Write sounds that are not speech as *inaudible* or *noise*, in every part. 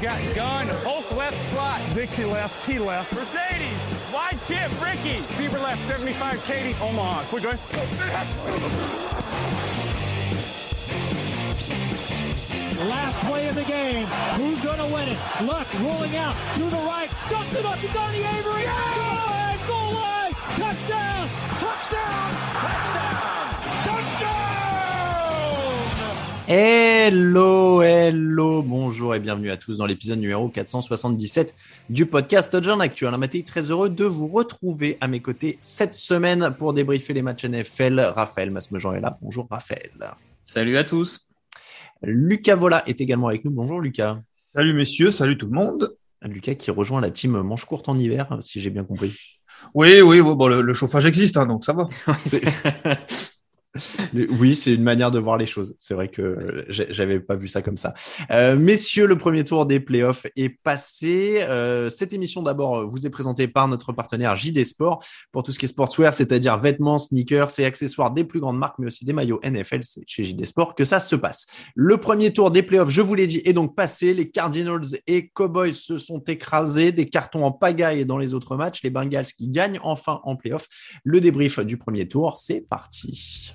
Got gun, Hulk left slot, Dixie left, T left, Mercedes, wide chip, Ricky, Fever left, 75, Katie, Omaha. Quick going. Last play of the game. Who's going to win it? Luck rolling out to the right. Dumps it up to Donnie Avery. Goal line, goal line. Touchdown, touchdown, touchdown, touchdown. Hello, hello, bonjour et bienvenue à tous dans l'épisode numéro 477 du podcast Touchdown Actu. Alain Mattei, très heureux de vous retrouver à mes côtés cette semaine pour débriefer les matchs NFL. Raphaël Masmejean est là. Bonjour Raphaël. Salut à tous. Lucas Vola est également avec nous. Bonjour Lucas. Salut messieurs, salut tout le monde. Lucas qui rejoint la team manche courte en hiver, si j'ai bien compris. Oui, oui, oui bon, le, le chauffage existe, hein, donc ça va. *laughs* *laughs* Oui, c'est une manière de voir les choses. C'est vrai que j'avais pas vu ça comme ça. Euh, messieurs, le premier tour des playoffs est passé. Euh, cette émission d'abord vous est présentée par notre partenaire JD Sport pour tout ce qui est sportswear, c'est-à-dire vêtements, sneakers et accessoires des plus grandes marques, mais aussi des maillots NFL. C'est chez JD Sport que ça se passe. Le premier tour des playoffs, je vous l'ai dit, est donc passé. Les Cardinals et Cowboys se sont écrasés, des cartons en pagaille dans les autres matchs. Les Bengals qui gagnent enfin en playoffs. Le débrief du premier tour, c'est parti.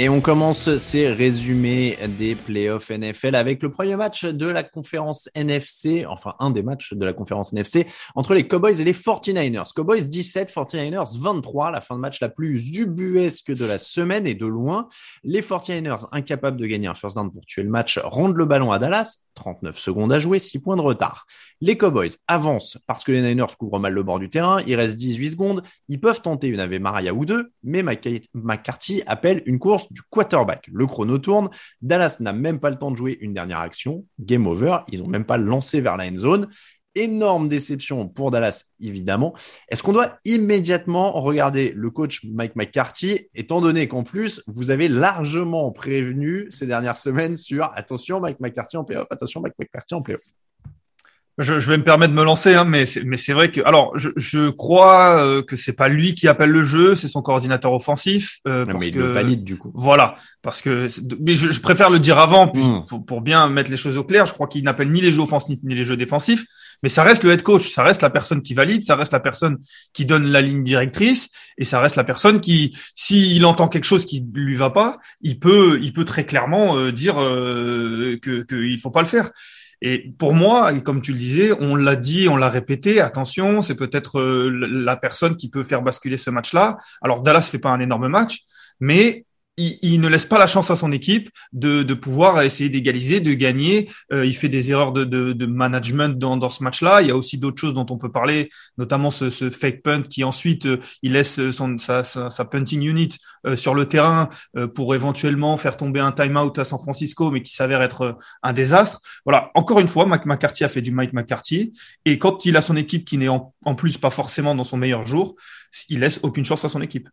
Et on commence ces résumés des playoffs NFL avec le premier match de la conférence NFC, enfin un des matchs de la conférence NFC entre les Cowboys et les 49ers. Cowboys 17, 49ers 23, la fin de match la plus ubuesque de la semaine et de loin. Les 49ers incapables de gagner un first down pour tuer le match rendent le ballon à Dallas, 39 secondes à jouer, 6 points de retard. Les Cowboys avancent parce que les Niners couvrent mal le bord du terrain, il reste 18 secondes, ils peuvent tenter une Ave Maria ou deux, mais McCarthy appelle une course du quarterback. Le chrono tourne, Dallas n'a même pas le temps de jouer une dernière action, game over, ils n'ont même pas lancé vers la end zone. Énorme déception pour Dallas, évidemment. Est-ce qu'on doit immédiatement regarder le coach Mike McCarthy, étant donné qu'en plus, vous avez largement prévenu ces dernières semaines sur attention Mike McCarthy en playoff, attention Mike McCarthy en playoff je, je, vais me permettre de me lancer, hein, mais c'est, mais c'est vrai que alors je, je crois euh, que c'est pas lui qui appelle le jeu, c'est son coordinateur offensif. Euh, parce mais il que, le valide du coup. Voilà, parce que mais je, je préfère le dire avant mm. pour, pour, bien mettre les choses au clair. Je crois qu'il n'appelle ni les jeux offensifs ni les jeux défensifs, mais ça reste le head coach, ça reste la personne qui valide, ça reste la personne qui donne la ligne directrice, et ça reste la personne qui, s'il entend quelque chose qui lui va pas, il peut il peut très clairement euh, dire euh, que qu'il faut pas le faire. Et pour moi, comme tu le disais, on l'a dit, on l'a répété, attention, c'est peut-être euh, la personne qui peut faire basculer ce match-là. Alors Dallas fait pas un énorme match, mais il, ne laisse pas la chance à son équipe de, de pouvoir essayer d'égaliser, de gagner. Euh, il fait des erreurs de, de, management dans, dans ce match-là. Il y a aussi d'autres choses dont on peut parler, notamment ce, ce fake punt qui ensuite euh, il laisse sa, sa, punting unit euh, sur le terrain euh, pour éventuellement faire tomber un timeout à San Francisco, mais qui s'avère être un désastre. Voilà. Encore une fois, Mike McCarthy a fait du Mike McCarthy, et quand il a son équipe qui n'est en, en plus pas forcément dans son meilleur jour, il laisse aucune chance à son équipe.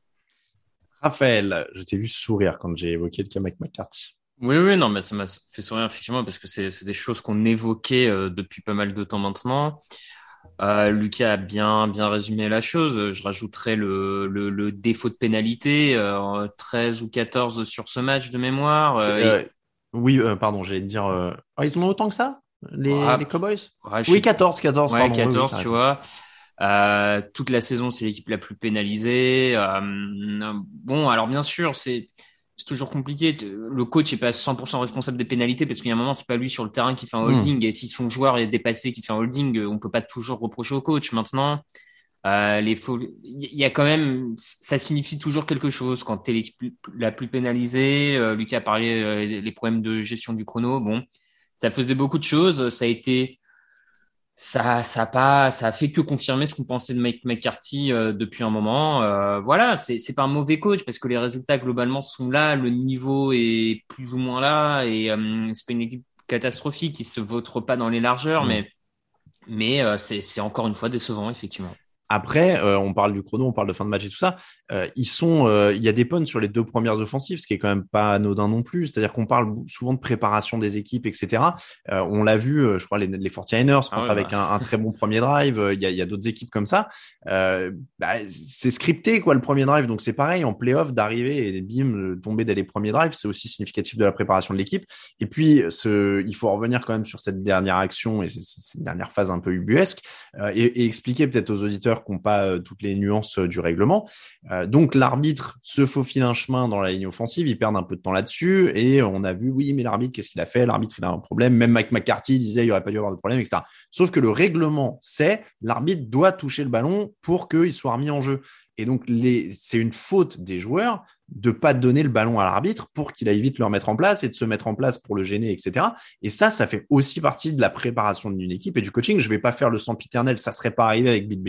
Raphaël, je t'ai vu sourire quand j'ai évoqué le cas Mike McCarthy. Oui, oui, non, mais ça m'a fait sourire effectivement parce que c'est des choses qu'on évoquait euh, depuis pas mal de temps maintenant. Euh, Lucas a bien bien résumé la chose. Je rajouterais le, le, le défaut de pénalité, euh, 13 ou 14 sur ce match de mémoire. Euh, Oui, pardon, j'allais te dire. Oh, ils en ont autant que ça, les, Ah, les Cowboys? Ouais, Oui, sais- 14, 14, Ouais, pardon. oui, oui, 14, t'as tu vois. Euh, toute la saison, c'est l'équipe la plus pénalisée. Euh, bon, alors bien sûr, c'est c'est toujours compliqué. Le coach est pas 100% responsable des pénalités parce qu'il y a un moment, c'est pas lui sur le terrain qui fait un Hmm. holding. Et si son joueur est dépassé, qui fait un holding, on peut pas toujours reprocher au coach. Maintenant, euh, les faux... il y a quand même, ça signifie toujours quelque chose quand t'es l'équipe la plus pénalisée. Euh, Lucas a parlé euh, les problèmes de gestion du chrono. Bon, ça faisait beaucoup de choses. Ça a été ça, ça a pas, ça a fait que confirmer ce qu'on pensait de Mike McCarthy euh, depuis un moment. Euh, voilà, c'est c'est pas un mauvais coach parce que les résultats globalement sont là, le niveau est plus ou moins là et euh, c'est pas une équipe catastrophique qui se vautre pas dans les largeurs, Mm. mais mais euh, c'est c'est encore une fois décevant effectivement. Après, euh, on parle du chrono, on parle de fin de match et tout ça. Euh, ils sont, euh, il y a des punts sur les deux premières offensives, ce qui est quand même pas anodin non plus. C'est-à-dire qu'on parle souvent de préparation des équipes, etc. On l'a vu, je crois les, les 49ers Ah ouais, avec bah. un, un très bon premier drive. Il y a, il y a d'autres équipes comme ça. Bah, c'est scripté quoi le premier drive, donc c'est pareil en playoff d'arriver et bim tomber dès les premiers drives, c'est aussi significatif de la préparation de l'équipe. Et puis, ce, il faut revenir quand même sur cette dernière action et cette dernière phase un peu ubuesque et, et expliquer peut-être aux auditeurs qui n'ont pas euh, toutes les nuances euh, du règlement. Euh, donc, l'arbitre se faufile un chemin dans la ligne offensive, ils perdent un peu de temps là-dessus et on a vu, oui, mais l'arbitre, qu'est-ce qu'il a fait? L'arbitre, il a un problème. Même Mike McCarthy disait, il n'y aurait pas dû avoir de problème, etc. Sauf que le règlement, c'est l'arbitre doit toucher le ballon pour qu'il soit remis en jeu. Et donc, c'est une faute des joueurs de pas donner le ballon à l'arbitre pour qu'il aille vite le remettre en place et de se mettre en place pour le gêner, etc. Et ça, ça fait aussi partie de la préparation d'une équipe et du coaching. Je vais pas faire le sempiternel, ça serait pas arrivé avec Bill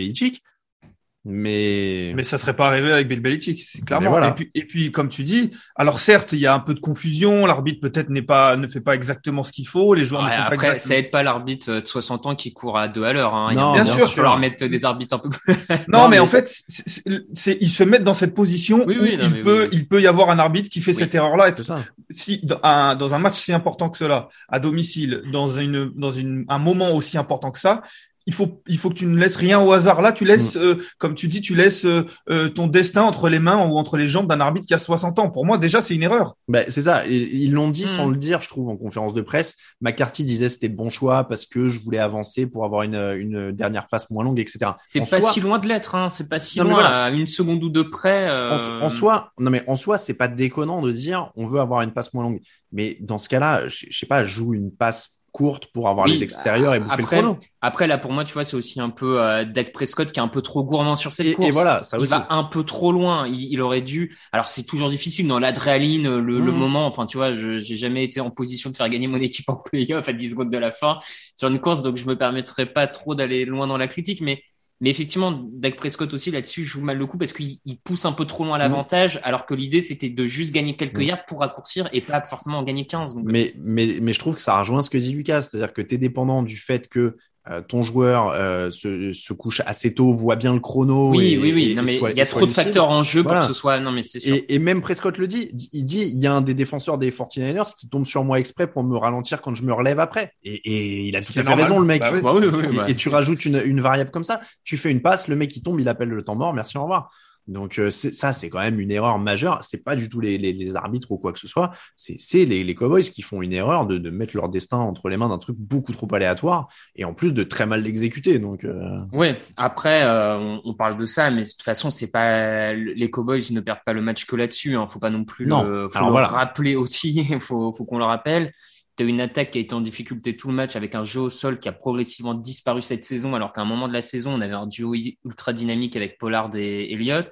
mais, Mais ça serait pas arrivé avec Bill Belichick, c'est clairement. Voilà. Et, puis, et puis, comme tu dis, alors certes, il y a un peu de confusion. L'arbitre peut-être n'est pas, ne fait pas exactement ce qu'il faut. Les joueurs Ouais, ne font pas après, exactement. ça aide pas l'arbitre de 60 ans qui court à deux à l'heure. Hein. Il y a Non, bien moment, sûr. il faut leur mettre des arbitres un peu plus. *laughs* Non, Non, mais, mais- en fait, c'est, ils se mettent dans cette position Oui, où oui, non, il peut, oui, il peut y avoir un arbitre qui fait Oui. cette erreur-là. Et c'est ça. si dans un, dans un match si important que cela, à domicile, dans une, dans une, un moment aussi important que ça, il faut, il faut que tu ne laisses rien au hasard. Là, tu laisses, euh, comme tu dis, tu laisses euh, euh, ton destin entre les mains ou entre les jambes d'un arbitre qui a 60 ans. Pour moi, déjà, c'est une erreur. Ben, c'est ça. Ils l'ont dit sans Hmm. le dire, je trouve, en conférence de presse. McCarthy disait c'était le bon choix parce que je voulais avancer pour avoir une, une dernière passe moins longue, etc. C'est pas soi- si loin de l'être, hein. C'est pas si Non, loin voilà. à une seconde ou deux près. euh, En, en soi, non mais en soi, c'est pas déconnant de dire on veut avoir une passe moins longue. Mais dans ce cas-là, je, je sais pas, joue une passe courte pour avoir Oui, les extérieurs et bouffer après, le chrono. Après, là, pour moi, tu vois, c'est aussi un peu euh, Dak Prescott qui est un peu trop gourmand sur cette Et, course. et voilà, ça il aussi. va un peu trop loin. Il, il aurait dû. Alors, c'est toujours difficile dans l'adrénaline, le, le Mhm. moment. Enfin, tu vois, je j'ai jamais été en position de faire gagner mon équipe en *laughs* playoff à 10 secondes de la fin sur une course, donc je me permettrai pas trop d'aller loin dans la critique, mais. Mais effectivement, Dak Prescott aussi là-dessus joue mal le coup parce qu'il il pousse un peu trop loin à l'avantage, alors que l'idée c'était de juste gagner quelques Mhm. yards pour raccourcir et pas forcément en gagner 15. Donc, Mais, mais, mais je trouve que ça rejoint ce que dit Lucas, c'est-à-dire que tu es dépendant du fait que euh, ton joueur euh, se, se couche assez tôt, voit bien le chrono. oui, et- oui, oui. non, mais il y a trop de facteurs en jeu Voilà. pour que ce soit. Non, mais c'est sûr. Et, et même Prescott le dit, il dit, il y a un des défenseurs des 49ers qui tombe sur moi exprès pour me ralentir quand je me relève après. Et, et il a tout à fait normal. raison, le mec. Bah oui. Bah oui, oui, et, bah. et tu rajoutes une, une variable comme ça, tu fais une passe, le mec il tombe, il appelle le temps mort, merci, au revoir. Donc euh, c'est- ça, c'est quand même une erreur majeure. C'est pas du tout les, les, les arbitres ou quoi que ce soit. C'est c'est les, les Cowboys qui font une erreur de, de mettre leur destin entre les mains d'un truc beaucoup trop aléatoire et en plus de très mal l'exécuter. Donc euh, Ouais. Après, euh, on, on parle de ça, mais de toute façon, c'est pas les Cowboys ne perdent pas le match que là-dessus. Hein. Faut pas non plus Non. le, faut Alors le voilà. rappeler aussi. *laughs* faut, faut qu'on le rappelle. T'as une attaque qui a été en difficulté tout le match avec un jeu au sol qui a progressivement disparu cette saison, alors qu'à un moment de la saison, on avait un duo ultra dynamique avec Pollard et Elliott.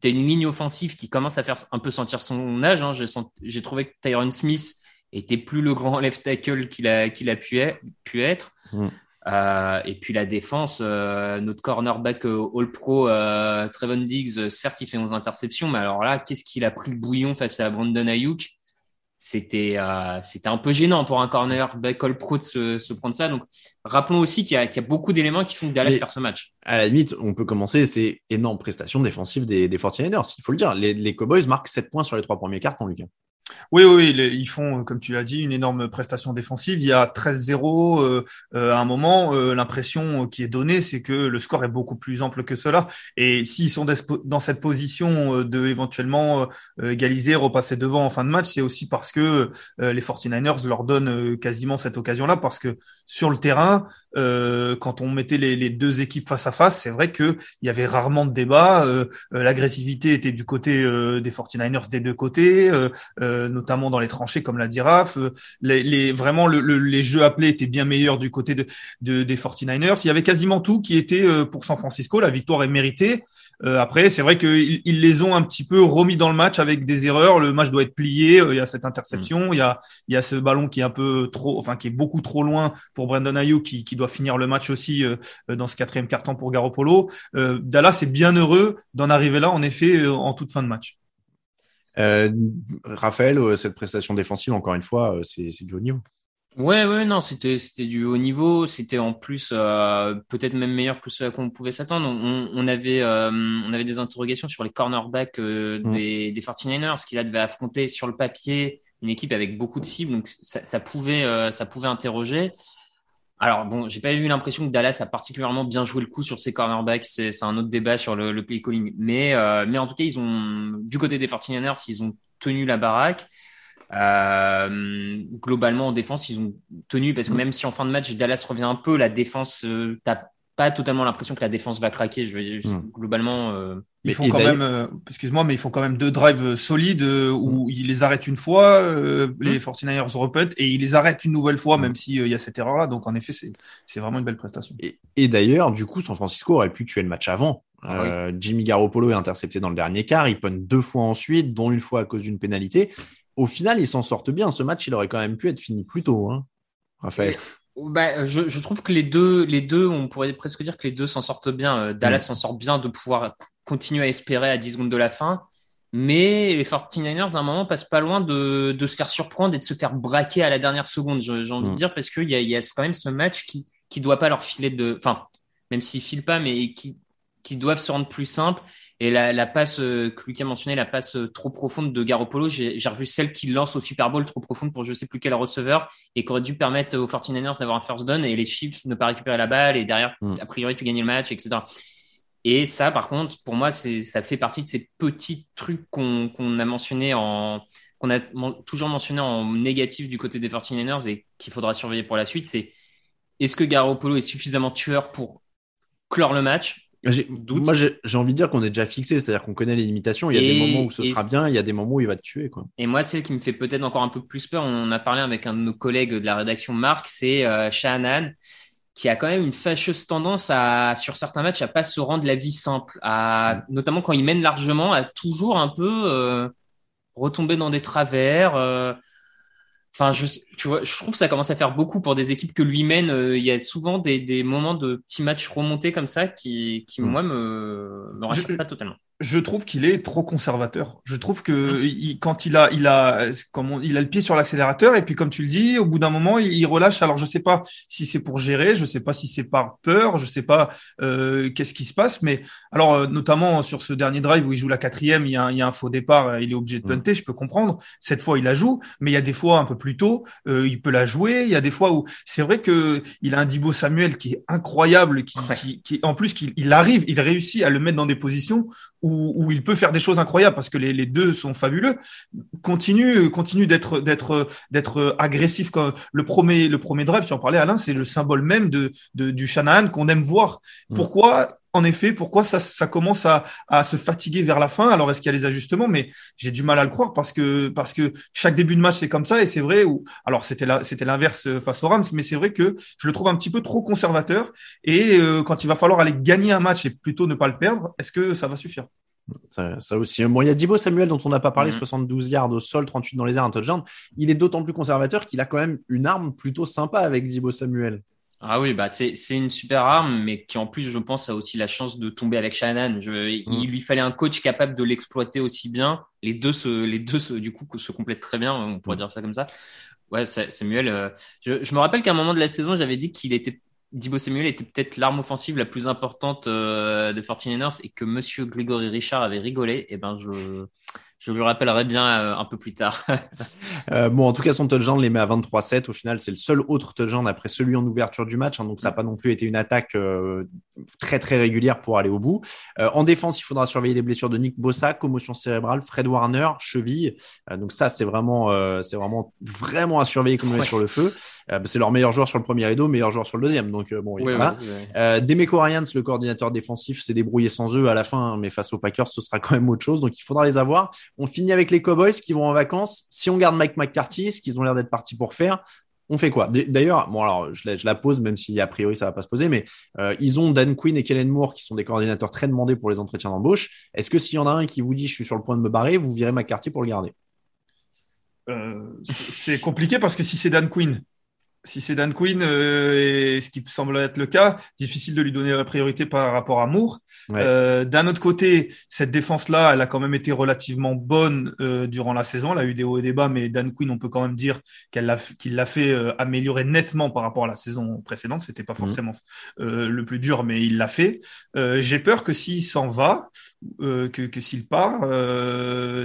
T'as une ligne offensive qui commence à faire un peu sentir son âge. Hein. J'ai, trouvé que Tyron Smith était plus le grand left tackle qu'il a, qu'il a pu, être- pu être. Mm. Euh, et puis la défense, euh, notre cornerback euh, All-Pro, Trevon Diggs, certes, il fait 11 interceptions, mais alors là, qu'est-ce qu'il a pris le bouillon face à Brandon Ayuk? C'était euh, c'était un peu gênant pour un cornerback All-Pro de se, se prendre ça. Donc, rappelons aussi qu'il y a, qu'il y a beaucoup d'éléments qui font que Dallas Mais- perd ce match. à la limite, on peut commencer ces énormes prestations défensives des, des 49ers. Il faut le dire, les, les Cowboys marquent 7 points sur les trois premiers cartons, Lucas. Oui, oui, ils font, comme tu l'as dit, une énorme prestation défensive. Il y a 13-0 euh, euh, à un moment. Euh, l'impression qui est donnée, c'est que le score est beaucoup plus ample que cela. Et s'ils sont dans cette position de éventuellement égaliser, repasser devant en fin de match, c'est aussi parce que les 49ers leur donnent quasiment cette occasion-là. Parce que sur le terrain, quand on mettait les, deux équipes face à face, c'est vrai qu'il y avait rarement de débat. L'agressivité était du côté des 49ers des deux côtés notamment dans les tranchées, comme l'a dit Raph. Euh, les, les vraiment, le, les jeux appelés étaient bien meilleurs du côté de, de, des 49ers. Il y avait quasiment tout qui était euh, pour San Francisco. La victoire est méritée. après, c'est vrai qu'ils ils les ont un petit peu remis dans le match avec des erreurs. Le match doit être plié. il y a cette interception. Mm. Il y a, il y a ce ballon qui est un peu trop, enfin qui est beaucoup trop loin pour Brandon Ayuk qui, qui doit finir le match aussi dans ce quatrième quart-temps pour Garoppolo. Dallas est bien heureux d'en arriver là, en effet, en toute fin de match. Euh, Raphaël, euh, cette prestation défensive, encore une fois, euh, c'est du haut niveau. Ouais, ouais, non, c'était c'était du haut niveau. C'était en plus euh, peut-être même meilleur que ce à quoi on pouvait s'attendre. On, on, avait euh, on avait des interrogations sur les cornerbacks euh, mm. des, des 49ers, qui là devait affronter sur le papier une équipe avec beaucoup de cibles, donc ça, ça pouvait ça pouvait interroger. Alors bon, j'ai pas eu l'impression que Dallas a particulièrement bien joué le coup sur ses cornerbacks. C'est un autre débat sur le, le play calling, mais euh, mais en tout cas ils ont du côté des 49ers, ils ont tenu la baraque. Euh, globalement en défense, ils ont tenu parce que même si en fin de match Dallas revient un peu, la défense euh, t'as pas totalement l'impression que la défense va craquer. Je veux dire, mm. globalement. Euh, ils font quand même, euh, excuse-moi, mais ils font quand même deux drives euh, solides euh, où mm. ils les arrêtent une fois, les 49ers mm. repetent et ils les arrêtent une nouvelle fois, même s'il y a cette erreur-là. Donc en effet, c'est vraiment une belle prestation. Et, d'ailleurs, du coup, San Francisco aurait pu tuer le match avant. Ah Jimmy Garoppolo est intercepté dans le dernier quart, il punte deux fois ensuite, dont une fois à cause d'une pénalité. Au final, ils s'en sortent bien. Ce match, il aurait quand même pu être fini plus tôt, hein, Raphaël. Bah, je, je, trouve que les deux, les deux, on pourrait presque dire que les deux s'en sortent bien. Dallas s'en sort bien de pouvoir continuer à espérer à 10 secondes de la fin. Mais les 49ers, à un moment, passent pas loin de, de se faire surprendre et de se faire braquer à la dernière seconde, j'ai envie de mm. dire, parce qu'il y a, y a quand même ce match qui qui doit pas leur filer de... Enfin, même s'ils filent pas, mais qui, qui doivent se rendre plus simple. Et la, la passe euh, que Lucas a mentionné, la passe euh, trop profonde de Garoppolo, j'ai revu celle qui lance au Super Bowl trop profonde pour je sais plus quel receveur et qui aurait dû permettre aux 49ers d'avoir un first down et les Chiefs ne pas récupérer la balle et derrière, mm. a priori, tu gagnes le match, etc. Et ça, par contre, pour moi, ça fait partie de ces petits trucs qu'on, a mentionné en, qu'on a toujours mentionné en négatif du côté des 49ers et qu'il faudra surveiller pour la suite. C'est est-ce que Garoppolo est suffisamment tueur pour clore le match moi, j'ai envie de dire qu'on est déjà fixé, c'est-à-dire qu'on connaît les limitations. Il y a des moments où ce sera bien, il y a des moments où il va te tuer. Quoi. Et moi, celle qui me fait peut-être encore un peu plus peur, on a parlé avec un de nos collègues de la rédaction Marc, c'est euh, Shanahan qui a quand même une fâcheuse tendance à, sur certains matchs, à pas se rendre la vie simple, à, notamment quand il mène largement, à toujours un peu euh, retomber dans des travers. Euh, enfin, je, tu vois, je trouve que ça commence à faire beaucoup pour des équipes que lui mène. Euh, il y a souvent des, des moments de petits matchs remontés comme ça qui, qui mm. moi, me, me rassurent pas totalement je trouve qu'il est trop conservateur. Je trouve que il, quand il a, il a, comme il a le pied sur l'accélérateur et puis comme tu le dis, au bout d'un moment, il, relâche. Alors je sais pas si c'est pour gérer, je sais pas si c'est par peur, je sais pas euh, qu'est-ce qui se passe, mais alors euh, notamment sur ce dernier drive où il joue la quatrième, il y a, il y a un faux départ, il est obligé de punter, je peux comprendre. Cette fois, il la joue, mais il y a des fois un peu plus tôt, euh, il peut la jouer. Il y a des fois où c'est vrai que il a un Dibo Samuel qui est incroyable, qui, qui, qui en plus qu'il il arrive, il réussit à le mettre dans des positions où, il peut faire des choses incroyables parce que les, les deux sont fabuleux. Continue, continue d'être d'être d'être agressif. Comme le premier le premier drive, tu en parlais Alain, c'est le symbole même de, de du Shanahan qu'on aime voir. Mm. Pourquoi en effet, pourquoi ça, ça commence à, à, se fatiguer vers la fin? Alors, est-ce qu'il y a des ajustements? Mais j'ai du mal à le croire parce que parce que chaque début de match c'est comme ça et c'est vrai. Ou alors c'était là, c'était l'inverse face aux Rams, mais c'est vrai que je le trouve un petit peu trop conservateur. Et euh, quand il va falloir aller gagner un match et plutôt ne pas le perdre, est-ce que ça va suffire? Ça, aussi. Bon, il y a Dibo Samuel dont on n'a pas parlé, 72 mm-hmm. yards au sol, 38 dans les airs, un touchdown. Il est d'autant plus conservateur qu'il a quand même une arme plutôt sympa avec Dibo Samuel. Ah oui, bah c'est une super arme, mais qui en plus, je pense, a aussi la chance de tomber avec Shannon. Il mm. lui fallait un coach capable de l'exploiter aussi bien. Les deux, se, les deux se, du coup, se complètent très bien, on pourrait mm. dire ça comme ça. Ouais, Samuel. Euh, je, je me rappelle qu'à un moment de la saison, j'avais dit qu'il était Dibo Samuel était peut-être l'arme offensive la plus importante euh, des 49ers et que Monsieur Gregory Richard avait rigolé, et eh ben je je lui rappellerai bien euh, un peu plus tard. *laughs* euh, bon, en tout cas, son touchdown les met à 23-7. Au final, c'est le seul autre touchdown après celui en ouverture du match. Hein, donc, ça n'a pas non plus été une attaque euh, très, très régulière pour aller au bout. Euh, en défense, il faudra surveiller les blessures de Nick Bossa, commotion cérébrale, Fred Warner, cheville. Euh, donc, ça, c'est vraiment, c'est vraiment, vraiment à surveiller comme on est sur le feu. c'est leur meilleur joueur sur le premier rideau, meilleur joueur sur le deuxième. Donc, bon, oui, voilà. Ouais, Demeco Ryans, le coordinateur défensif, s'est débrouillé sans eux à la fin, hein, mais face aux Packers, ce sera quand même autre chose. Donc, il faudra les avoir. On finit avec les Cowboys qui vont en vacances. Si on garde Mike McCarthy, ce qu'ils ont l'air d'être partis pour faire, on fait quoi? D'ailleurs, bon alors je la, pose, même si a priori ça va pas se poser, mais euh, ils ont Dan Quinn et Kellen Moore qui sont des coordinateurs très demandés pour les entretiens d'embauche. Est-ce que s'il y en a un qui vous dit je suis sur le point de me barrer, vous virez McCarthy pour le garder? Euh, C'est compliqué parce que si c'est Dan Quinn, si c'est Dan Quinn, euh, et ce qui semble être le cas, difficile de lui donner la priorité par rapport à Moore. Euh, D'un autre côté, cette défense-là, elle a quand même été relativement bonne euh, durant la saison. Elle a eu des hauts et des bas, mais Dan Quinn, on peut quand même dire qu'elle l'a qu'il l'a fait améliorer nettement par rapport à la saison précédente. C'était pas mhm. forcément le plus dur, mais il l'a fait. J'ai peur que s'il s'en va, que, que s'il part,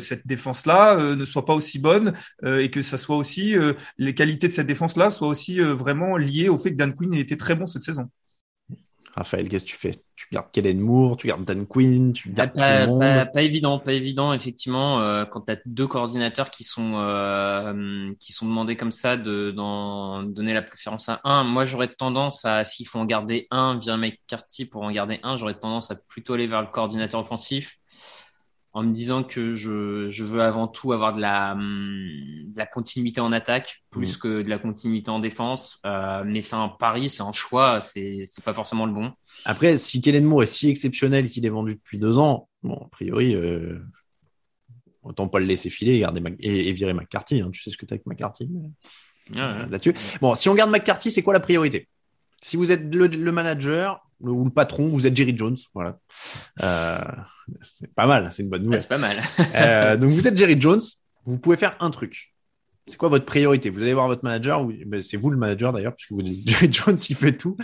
cette défense-là ne soit pas aussi bonne et que ça soit aussi les qualités de cette défense-là soient aussi vraiment liées au fait que Dan Quinn ait été très bon cette saison. Raphaël, qu'est-ce que tu fais? Tu gardes Kellen Moore, tu gardes Dan Quinn, tu gardes pas, pas, évident, pas évident effectivement euh, quand tu as deux coordinateurs qui sont euh, qui sont demandés comme ça de d'en donner la préférence à un. Moi, j'aurais tendance à s'il faut en garder un via McCarthy pour en garder un, j'aurais tendance à plutôt aller vers le coordinateur offensif en me disant que je, je veux avant tout avoir de la, de la continuité en attaque plus mm. que de la continuité en défense. Euh, mais c'est un pari, c'est un choix, c'est pas forcément le bon. Après, si Kellen Moore est si exceptionnel qu'il est vendu depuis deux ans, bon, a priori, euh, autant pas le laisser filer et, garder et, virer McCarthy. Hein. Tu sais ce que tu as avec McCarthy euh, là-dessus. Bon, si on garde McCarthy, c'est quoi la priorité? Si vous êtes le, le manager, ou le patron, vous êtes Jerry Jones. Voilà. Euh, c'est pas mal, c'est une bonne nouvelle. c'est pas mal. *laughs* euh, donc vous êtes Jerry Jones, vous pouvez faire un truc. C'est quoi votre priorité? Vous allez voir votre manager, ben, c'est vous le manager d'ailleurs, puisque vous dites *laughs* Jerry Jones, il fait tout.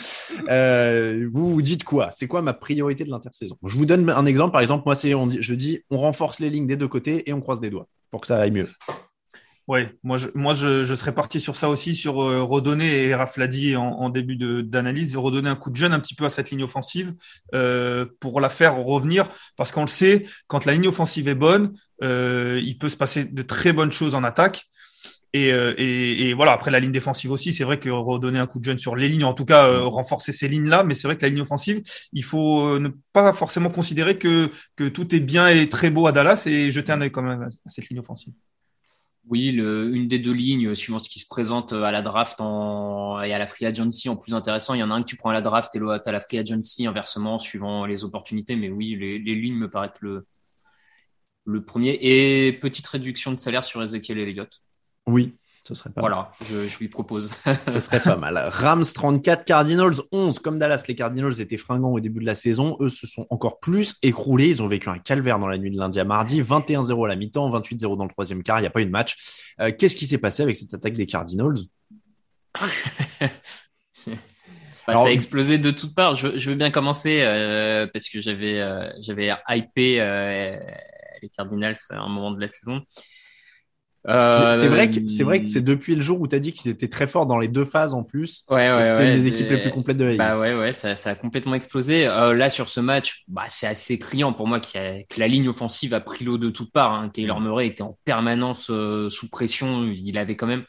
Euh, vous vous dites quoi? C'est quoi ma priorité de l'intersaison? Je vous donne un exemple. Par exemple, moi, c'est je dis, on renforce les lignes des deux côtés et on croise les doigts pour que ça aille mieux. Ouais, moi je, moi je, serais parti sur ça aussi, sur euh, redonner, et Raph l'a dit en, en début d'analyse, redonner un coup de jeune un petit peu à cette ligne offensive euh, pour la faire revenir, parce qu'on le sait, quand la ligne offensive est bonne, euh, il peut se passer de très bonnes choses en attaque. Et, euh, et, voilà, après la ligne défensive aussi, c'est vrai que redonner un coup de jeune sur les lignes, en tout cas renforcer ces lignes-là, mais c'est vrai que la ligne offensive, il faut ne pas forcément considérer que, que tout est bien et très beau à Dallas et jeter un œil quand même à cette ligne offensive. Oui, le, une des deux lignes, suivant ce qui se présente à la draft en, et à la free agency en plus intéressant. Il y en a un que tu prends à la draft et l'autre à la free agency inversement, suivant les opportunités. Mais oui, les, les lignes me paraissent le, le premier. Et petite réduction de salaire sur Ezekiel Elliott. Oui, ce serait pas voilà, Je, je, lui propose. *laughs* ce serait pas mal. Rams 34, Cardinals 11. Comme Dallas, les Cardinals étaient fringants au début de la saison. Eux se sont encore plus écroulés. Ils ont vécu un calvaire dans la nuit de lundi à mardi. 21-0 à la mi-temps, 28-0 dans le troisième quart. Il n'y a pas eu de match. Euh, Qu'est-ce qui s'est passé avec cette attaque des Cardinals? *laughs* Bah, ça a explosé de toutes parts. Je, je veux bien commencer euh, parce que j'avais euh, j'avais hypé euh, les Cardinals à un moment de la saison. Euh, c'est vrai que c'est vrai que c'est depuis le jour où tu as dit qu'ils étaient très forts dans les deux phases en plus. Ouais, ouais, C'était une des équipes les plus complètes de la ligue. Bah ouais, ouais, ça, ça a complètement explosé. Euh, là sur ce match, bah c'est assez criant pour moi qu a, que la ligne offensive a pris l'eau de toutes parts. Hein. Taylor Murray était en permanence euh, sous pression. Il avait quand même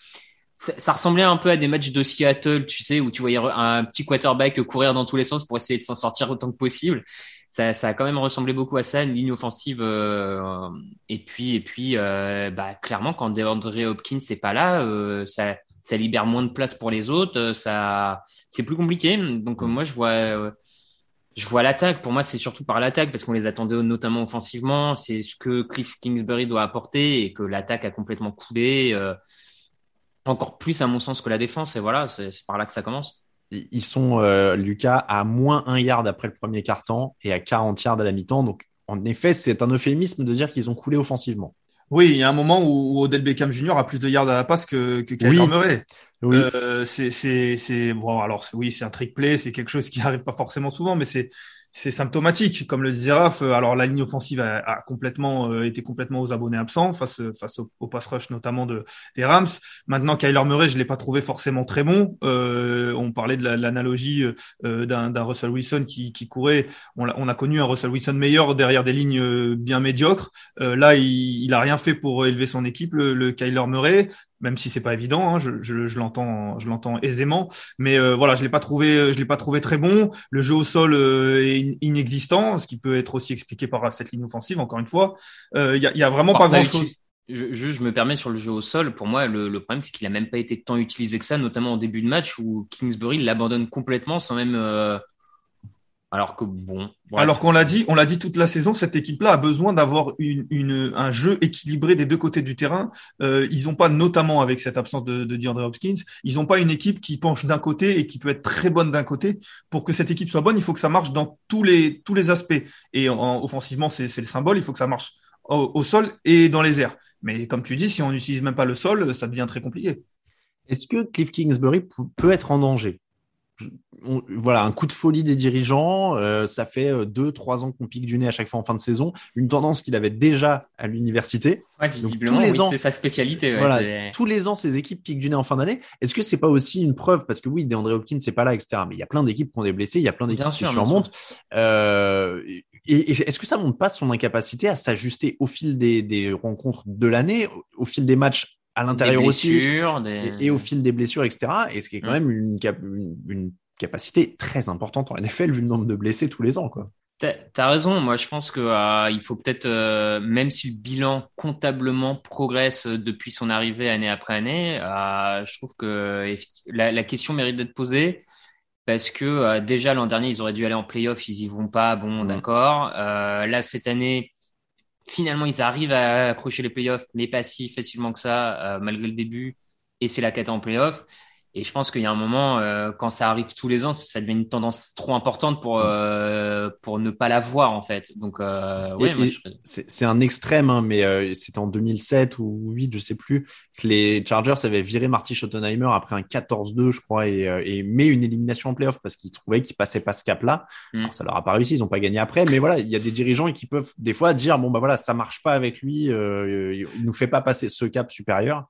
ça, ça, ressemblait un peu à des matchs de Seattle, tu sais, où tu voyais un petit quarterback courir dans tous les sens pour essayer de s'en sortir autant que possible ça, ça, a quand même ressemblé beaucoup à ça, une ligne offensive. Euh, et puis, et puis, euh, bah, clairement, quand DeAndre Hopkins n'est pas là, euh, ça, ça libère moins de place pour les autres. Ça, c'est plus compliqué. Donc, moi, je vois, je vois l'attaque. Pour moi, c'est surtout par l'attaque parce qu'on les attendait notamment offensivement. C'est ce que Cliff Kingsbury doit apporter et que l'attaque a complètement coulé. encore plus, à mon sens, que la défense. Et voilà, c'est par là que ça commence ils sont, euh, Lucas, à moins un yard après le premier quart-temps et à 40 yards à la mi-temps. Donc, en effet, c'est un euphémisme de dire qu'ils ont coulé offensivement. Oui, il y a un moment où Odell Beckham Jr. a plus de yards à la passe que, que Kyler oui. Murray. Oui. Euh, c'est, c'est, c'est, bon, alors, oui, c'est un trick play, c'est quelque chose qui *laughs* arrive pas forcément souvent, mais c'est, c'est symptomatique, comme le disait Raph. Euh, alors la ligne offensive a, complètement euh, été complètement aux abonnés absents face face au, pass rush notamment de des Rams. Maintenant Kyler Murray, je l'ai pas trouvé forcément très bon. Euh, on parlait de l'analogie d'un Russell Wilson qui, qui courait. On a, on a, connu un Russell Wilson meilleur derrière des lignes bien médiocres. là, il, il a rien fait pour élever son équipe, le, le Kyler Murray même si c'est pas évident, hein, je, je, je l'entends, je l'entends aisément, mais euh, voilà, je l'ai pas trouvé, je l'ai pas trouvé très bon. Le jeu au sol euh, est inexistant, ce qui peut être aussi expliqué par cette ligne offensive. Encore une fois, il euh, y, a, y, a, vraiment pas grand chose. Je, je, me permets sur le jeu au sol. Pour moi, le, le problème, c'est qu'il a même pas été tant utilisé que ça, notamment en début de match où Kingsbury l'abandonne complètement sans même alors que bon. Alors qu'on l'a dit, on l'a dit toute la saison, cette équipe-là a besoin d'avoir une, une, un jeu équilibré des deux côtés du terrain. Euh, ils n'ont pas, notamment avec cette absence de, de DeAndre Hopkins, ils n'ont pas une équipe qui penche d'un côté et qui peut être très bonne d'un côté. Pour que cette équipe soit bonne, il faut que ça marche dans tous les tous les aspects. Et en, offensivement, c'est le symbole. Il faut que ça marche au, au sol et dans les airs. Mais comme tu dis, si on n'utilise même pas le sol, ça devient très compliqué. Est-ce que Cliff Kingsbury peut être en danger? Voilà, un coup de folie des dirigeants. Euh, ça fait euh, deux, trois ans qu'on pique du nez à chaque fois en fin de saison. Une tendance qu'il avait déjà à l'université. Ouais, visiblement, oui, c'est sa spécialité. voilà, tous les ans, ces équipes piquent du nez en fin d'année. Est-ce que c'est pas aussi une preuve? Parce que oui, DeAndre Hopkins c'est pas là, etc. Mais il y a plein d'équipes qui ont des blessés, il y a plein d'équipes qui surmontent. Euh, et, est-ce que ça montre pas son incapacité à s'ajuster au fil des, des rencontres de l'année, au fil des matchs à l'intérieur aussi et, au fil des blessures, etc. Et ce qui est quand mm. même une, une, capacité très importante en NFL vu le nombre de blessés tous les ans, quoi. T'as as raison. Moi, je pense que euh, il faut peut-être, euh, même si le bilan comptablement progresse depuis son arrivée année après année, euh, je trouve que la, la question mérite d'être posée parce que déjà l'an dernier ils auraient dû aller en playoff, ils y vont pas. Bon, mm. d'accord. là cette année, finalement, ils arrivent à accrocher les playoffs, mais pas si facilement que ça, euh, malgré le début. Et c'est la quête en playoffs. Et je pense qu'il y a un moment, euh, quand ça arrive tous les ans, ça devient une tendance trop importante pour euh, pour ne pas la voir en fait. Donc euh, ouais, c'est un extrême, hein, mais euh, c'était en 2007 ou 2008, je sais plus, que les Chargers avaient viré Marty Schottenheimer après un 14-2, je crois, et, euh, et met une élimination en playoff parce qu'ils trouvaient qu'ils passaient pas ce cap-là. Mm. Alors ça leur a pas réussi, ils ont pas gagné après, mais voilà, il y a des dirigeants qui peuvent des fois dire bon bah voilà, ça marche pas avec lui, il nous fait pas passer ce cap supérieur.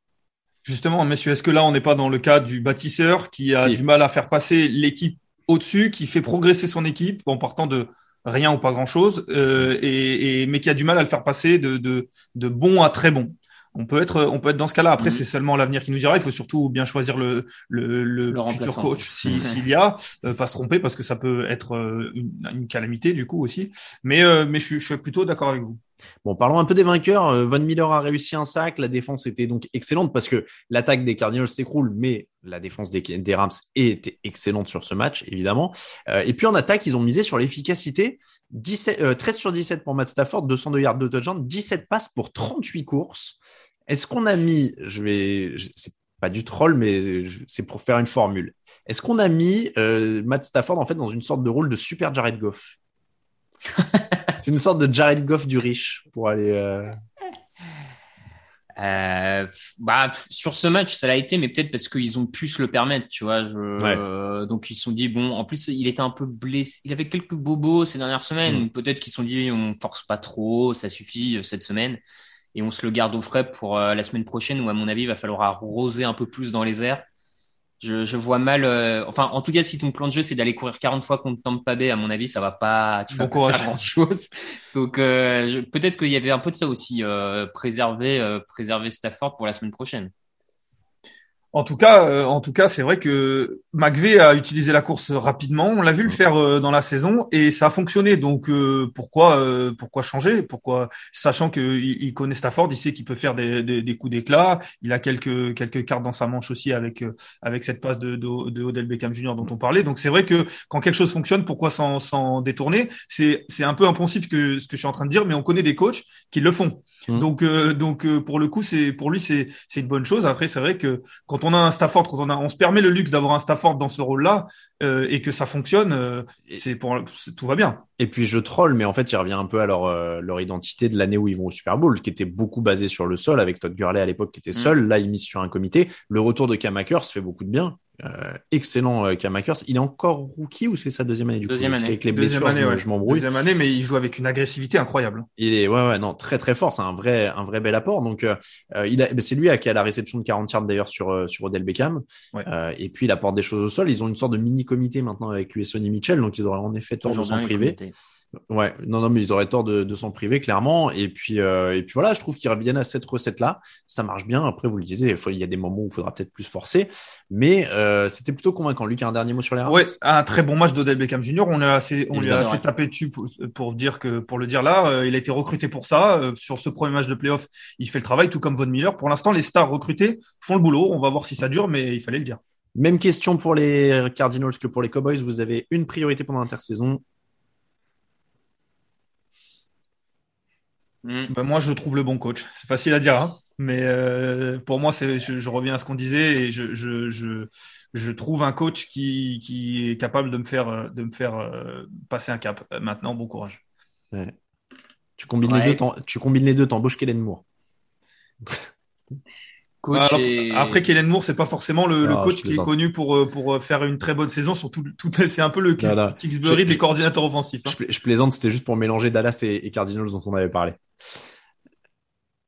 Justement, messieurs, est-ce que là, on n'est pas dans le cas du bâtisseur qui a du mal à faire passer l'équipe au-dessus, qui fait progresser son équipe en partant de rien ou pas grand-chose, euh, et, mais qui a du mal à le faire passer de, de, de bon à très bon? On peut être on peut être dans ce cas-là. Après, mhm. c'est seulement l'avenir qui nous dira. Il faut surtout bien choisir le le, le, futur coach s'il y a, euh, pas se tromper parce que ça peut être euh, une, calamité du coup aussi. Mais euh, mais je, je suis plutôt d'accord avec vous. Bon, parlons un peu des vainqueurs. Von Miller a réussi un sac. La défense était donc excellente parce que l'attaque des Cardinals s'écroule, mais la défense des, des, Rams était excellente sur ce match, évidemment. et puis en attaque, ils ont misé sur l'efficacité. 13 sur 17 pour Matt Stafford, 202 yards de touchdown, 17 passes pour 38 courses. Est-ce qu'on a mis, je vais, c'est pas du troll, mais c'est pour faire une formule. Est-ce qu'on a mis euh, Matt Stafford en fait dans une sorte de rôle de super Jared Goff? *laughs* C'est une sorte de Jared Goff du riche pour aller. Euh... Euh, bah, sur ce match, ça l'a été, mais peut-être parce qu'ils ont pu se le permettre, tu vois. Je... donc ils se sont dit bon, en plus il était un peu blessé, il avait quelques bobos ces dernières semaines. Mm. Peut-être qu'ils se sont dit on force pas trop, ça suffit cette semaine et on se le garde au frais pour euh, la semaine prochaine où à mon avis il va falloir arroser un peu plus dans les airs. Je, je vois mal. Euh, enfin, en tout cas, si ton plan de jeu c'est d'aller courir 40 fois contre Tampa Bay, à mon avis, ça va pas. Tu vas pas faire grand chose. Donc euh, peut-être qu'il y avait un peu de ça aussi. préserver, préserver Stafford pour la semaine prochaine. En tout cas, euh, en tout cas, c'est vrai que McVeigh a utilisé la course rapidement. On l'a vu le faire euh, dans la saison et ça a fonctionné. Donc euh, pourquoi pourquoi changer? Pourquoi sachant qu'il il connaît Stafford, il sait qu'il peut faire des, des, des coups d'éclat. Il a quelques quelques cartes dans sa manche aussi avec avec cette passe de, de, de Odell Beckham Jr. dont on parlait. Donc c'est vrai que quand quelque chose fonctionne, pourquoi s'en détourner? C'est c'est un peu impensif que ce que je suis en train de dire, mais on connaît des coachs qui le font. Mmh. Donc donc pour le coup, c'est pour lui c'est c'est une bonne chose. Après c'est vrai que quand quand on a un Stafford, quand on a, on se permet le luxe d'avoir un Stafford dans ce rôle-là euh, et que ça fonctionne, euh, c'est pour tout va bien. Et puis je troll, mais en fait, il revient un peu à leur euh, leur identité de l'année où ils vont au Super Bowl, qui était beaucoup basée sur le sol avec Todd Gurley à l'époque qui était mm. seul. Là, ils misent sur un comité. Le retour de Cam se fait beaucoup de bien. Euh, excellent euh, Cam Akers. Il est encore rookie ou c'est sa deuxième année du Deuxième coup année. les Deuxième blessures, année, je ouais. je m'embrouille. Deuxième année, mais il joue avec une agressivité incroyable. Il est ouais ouais non très très fort, c'est un vrai un vrai bel apport. Donc euh, euh, il a, ben, c'est lui à qui a la réception de 40 yards d'ailleurs sur euh, sur Odell Beckham. Ouais. Euh, et puis il apporte des choses au sol. Ils ont une sorte de mini comité maintenant avec lui et Sonny Mitchell, donc ils auraient en effet tort de Toujours s'en priver. Ouais, non, non, mais ils auraient tort de, de s'en priver, clairement. Et puis, euh, et puis voilà, je trouve qu'ils reviennent à cette recette-là. Ça marche bien. Après, vous le disiez, il faut- il y a des moments où il faudra peut-être plus forcer. Mais euh, c'était plutôt convaincant. Luc, un dernier mot sur les Rams? Ouais, un très bon match d'Odell Beckham Jr. On est assez, on lui a assez ouais. tapé dessus pour, pour dire que, pour le dire là, euh, il a été recruté pour ça. Euh, sur ce premier match de playoff, il fait le travail, tout comme Von Miller. Pour l'instant, les stars recrutés font le boulot. On va voir si ça dure, mais il fallait le dire. Même question pour les Cardinals que pour les Cowboys. Vous avez une priorité pendant l'intersaison. Mm. Ben, moi, je trouve le bon coach. C'est facile à dire, hein, mais euh, pour moi, c'est, je, je reviens à ce qu'on disait et je, je, je, je trouve un coach qui, qui est capable de me faire, euh, de me faire euh, passer un cap. Maintenant, bon courage. Tu combines Ouais. les deux, tu combines les deux, t'embauches Kellen Moore. *laughs* Coach Alors, et- Après, Kellen Moore, c'est pas forcément le, le Ah, coach qui est connu pour, pour faire une très bonne saison. Surtout, tout, *laughs* c'est un peu le Kingsbury des coordinateurs offensifs. hein. Je, pla- je plaisante, c'était juste pour mélanger Dallas et, et Cardinals dont on avait parlé.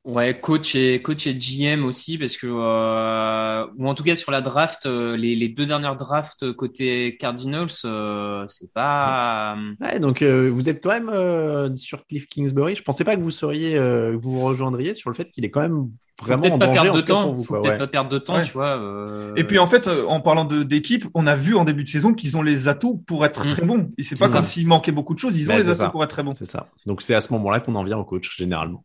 Ouais, coach et coach et GM aussi parce que euh, ou en tout cas sur la draft, euh, les, deux dernières drafts côté Cardinals, euh, c'est pas. Ouais, donc vous êtes quand même sur Cliff Kingsbury. Je pensais pas que vous seriez, que vous rejoindriez sur le fait qu'il est quand même vraiment peut-être en danger de temps. pour vous. Faut quoi, peut-être ouais. pas perdre de temps, Ouais. tu vois. euh, Et puis en fait, euh, en parlant de d'équipe, on a vu en début de saison qu'ils ont les atouts pour être Mm. très bons. Et c'est pas ça. comme s'il manquait beaucoup de choses. Ils ont Ben, les c'est atouts ça. pour être très bons. C'est ça. Donc c'est à ce moment-là qu'on en vient au coach généralement.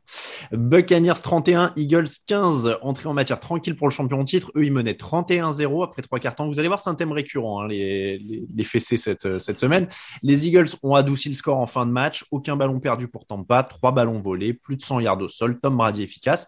Buccaneers 31, Eagles 15. Entrée en matière tranquille pour le champion en titre. Eux ils menaient 31-0 après trois quarts temps. Vous allez voir c'est un thème récurrent hein, les, les, les fessées cette cette semaine. Les Eagles ont adouci le score en fin de match. Aucun ballon perdu pour Tampa. Trois ballons volés. Plus de 100 yards au sol. Tom Brady efficace.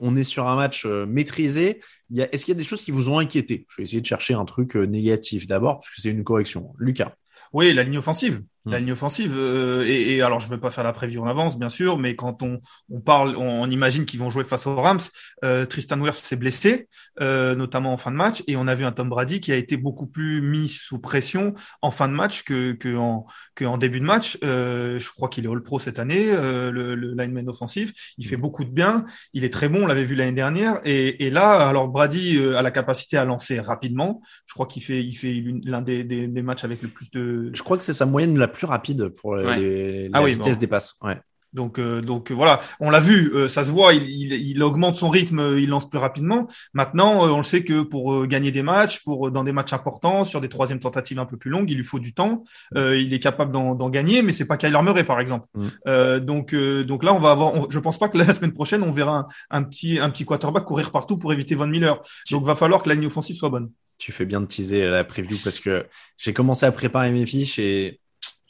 On est sur un match euh, maîtrisé. Est-ce qu'il y a des choses qui vous ont inquiété? Je vais essayer de chercher un truc euh, négatif d'abord, parce que c'est une correction. Lucas. Oui, la ligne offensive. La ligne offensive. euh, et, et alors, je ne vais pas faire la préview en avance, bien sûr, mais quand on, on parle, on, on imagine qu'ils vont jouer face aux Rams. Euh, Tristan Wirfs s'est blessé, euh, notamment en fin de match, et on a vu un Tom Brady qui a été beaucoup plus mis sous pression en fin de match que, que, en, que en début de match. Euh, je crois qu'il est All-Pro cette année, euh, le, le lineman offensif. Il fait beaucoup de bien. Il est très bon. On l'avait vu l'année dernière. Et, et là, alors Brady euh, a la capacité à lancer rapidement. Je crois qu'il fait, il fait l'un des, des, des matchs avec le plus de, Je crois que c'est sa moyenne la plus rapide pour Ouais. les, la Ah oui, vitesse bon. des passes. Ouais. Donc, euh, donc euh, voilà, on l'a vu, euh, ça se voit, il, il, il augmente son rythme, euh, il lance plus rapidement. Maintenant, euh, on le sait que pour euh, gagner des matchs, pour dans des matchs importants, sur des troisièmes tentatives un peu plus longues, il lui faut du temps. Euh, il est capable d'en gagner, mais c'est pas Kyler Murray par exemple. Mm. Euh, donc, euh, donc là, on va avoir. on- je pense pas que *laughs* la semaine prochaine, on verra un, un petit un petit quarterback courir partout pour éviter Von Miller. Donc, va falloir que la ligne offensive soit bonne. Tu fais bien de teaser la preview parce que j'ai commencé à préparer mes fiches et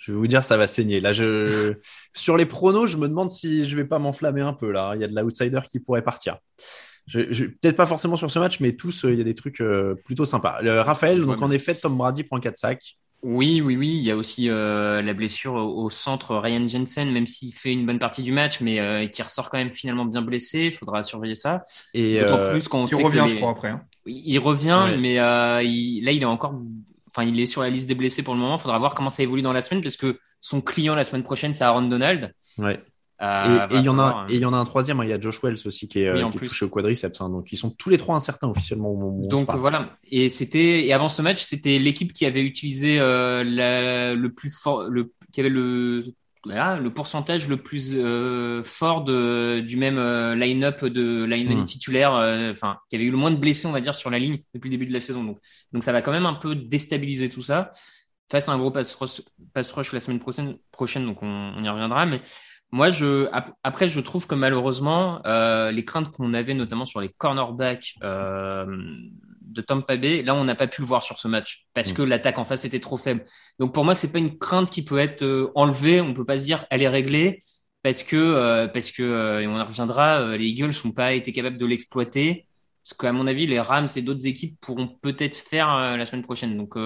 je vais vous dire, ça va saigner. Là, je, *laughs* sur les pronos, je me demande si je vais pas m'enflammer un peu là. Il y a de l'outsider qui pourrait partir. Je, je- peut-être pas forcément sur ce match, mais tous, euh, il y a des trucs euh, plutôt sympas. Le, Raphaël, Ouais, donc mais- en effet, Tom Brady prend 4 sacs. Oui, oui, oui. Il y a aussi euh, la blessure au, au centre Ryan Jensen, même s'il fait une bonne partie du match, mais euh, qui ressort quand même finalement bien blessé. Il faudra surveiller ça. Et D'autant euh, plus quand on sait revient, que je crois, après. hein. Il revient, Ouais. mais euh, il- là, il est encore. Enfin, il est sur la liste des blessés pour le moment. Il faudra voir comment ça évolue dans la semaine, parce que son client la semaine prochaine, c'est Aaron Donald. ouais. Euh, Et il y en a, falloir, et il y en a un troisième. hein, Il y a Josh Wells aussi qui est, euh, Oui, qui est touché au quadriceps. hein, donc ils sont tous les trois incertains officiellement où Donc voilà. Et c'était et avant ce match, c'était l'équipe qui avait utilisé euh, la- le plus fort, le qui avait le voilà, le pourcentage le plus euh, fort de, du même euh, line-up de line Hmm. titulaire, euh, enfin qui avait eu le moins de blessés, on va dire, sur la ligne depuis le début de la saison. Donc donc ça va quand même un peu déstabiliser tout ça face à un gros pass rush, pass rush la semaine prochaine. Prochaine, donc on, on y reviendra, mais moi, je ap- après, je trouve que malheureusement, euh, les craintes qu'on avait, notamment sur les cornerbacks de Tampa Bay, là, on n'a pas pu le voir sur ce match parce Mm. que l'attaque en face était trop faible. Donc pour moi, c'est pas une crainte qui peut être euh, enlevée. On peut pas se dire elle est réglée parce que euh, parce que euh, et on en reviendra. les Eagles n'ont pas été capables de l'exploiter. Ce qu'à mon avis, les Rams et d'autres équipes pourront peut-être faire la semaine prochaine. Donc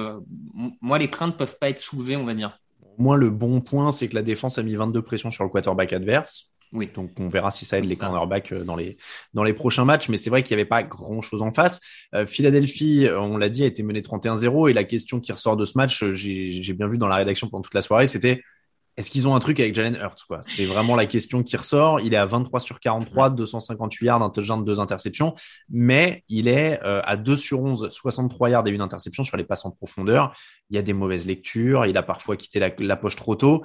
moi, les craintes peuvent pas être soulevées, on va dire. Moins, le bon point, c'est que la défense a mis 22 pressions sur le quarterback adverse. Oui. Donc on verra si ça aide les cornerbacks dans les dans les prochains matchs. Mais c'est vrai qu'il n'y avait pas grand chose en face. Philadelphie, on l'a dit, a été mené 31-0 et la question qui ressort de ce match, j'ai bien vu dans la rédaction pendant toute la soirée, c'était est-ce qu'ils ont un truc avec Jalen Hurts quoi? C'est vraiment la question qui ressort. Il est à 23 sur 43, 258 yards, un touchdown, deux interceptions, mais il est euh, à 2 sur 11, 63 yards et une interception sur les passes en profondeur. Il y a des mauvaises lectures, il a parfois quitté la, poche trop tôt.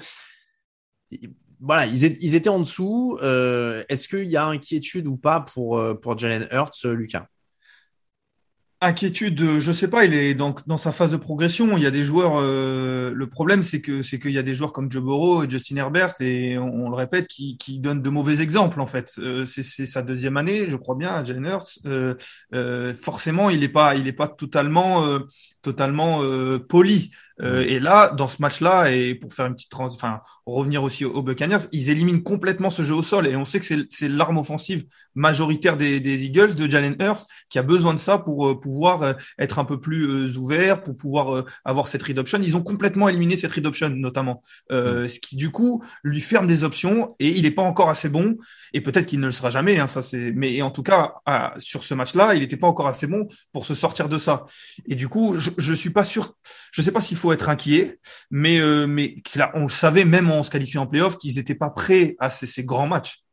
Voilà, ils, étaient en dessous. Euh, est-ce qu'il y a inquiétude ou pas pour, euh, pour Jalen Hurts, Lucas? Inquiétude, je sais pas, il est dans, dans sa phase de progression. Il y a des joueurs. Euh, le problème, c'est que c'est qu'il y a des joueurs comme Joe Burrow et Justin Herbert, et on, le répète, qui, donnent de mauvais exemples en fait. Euh, c'est sa deuxième année, je crois bien, Jalen Hurts. Euh, euh, forcément, il est pas, il est pas totalement totalement euh, poli. Euh, et là, dans ce match-là, et pour faire une petite trans, enfin revenir aussi aux, Buccaneers, ils éliminent complètement ce jeu au sol. Et on sait que c'est l'arme offensive majoritaire des, des, Eagles de Jalen Hurts qui a besoin de ça pour euh, pouvoir euh, être un peu plus ouvert, pour pouvoir avoir cette read option. Ils ont complètement éliminé cette read option notamment, mm. ce qui du coup lui ferme des options. Et il n'est pas encore assez bon. Et peut-être qu'il ne le sera jamais. Hein, ça c'est. Mais en tout cas, sur ce match-là, il n'était pas encore assez bon pour se sortir de ça. Et du coup, je, je suis pas sûr. Je sais pas s'il faut être inquiet, mais euh, mais on savait même en se qualifiant en playoff qu'ils n'étaient pas prêts à ces grands matchs.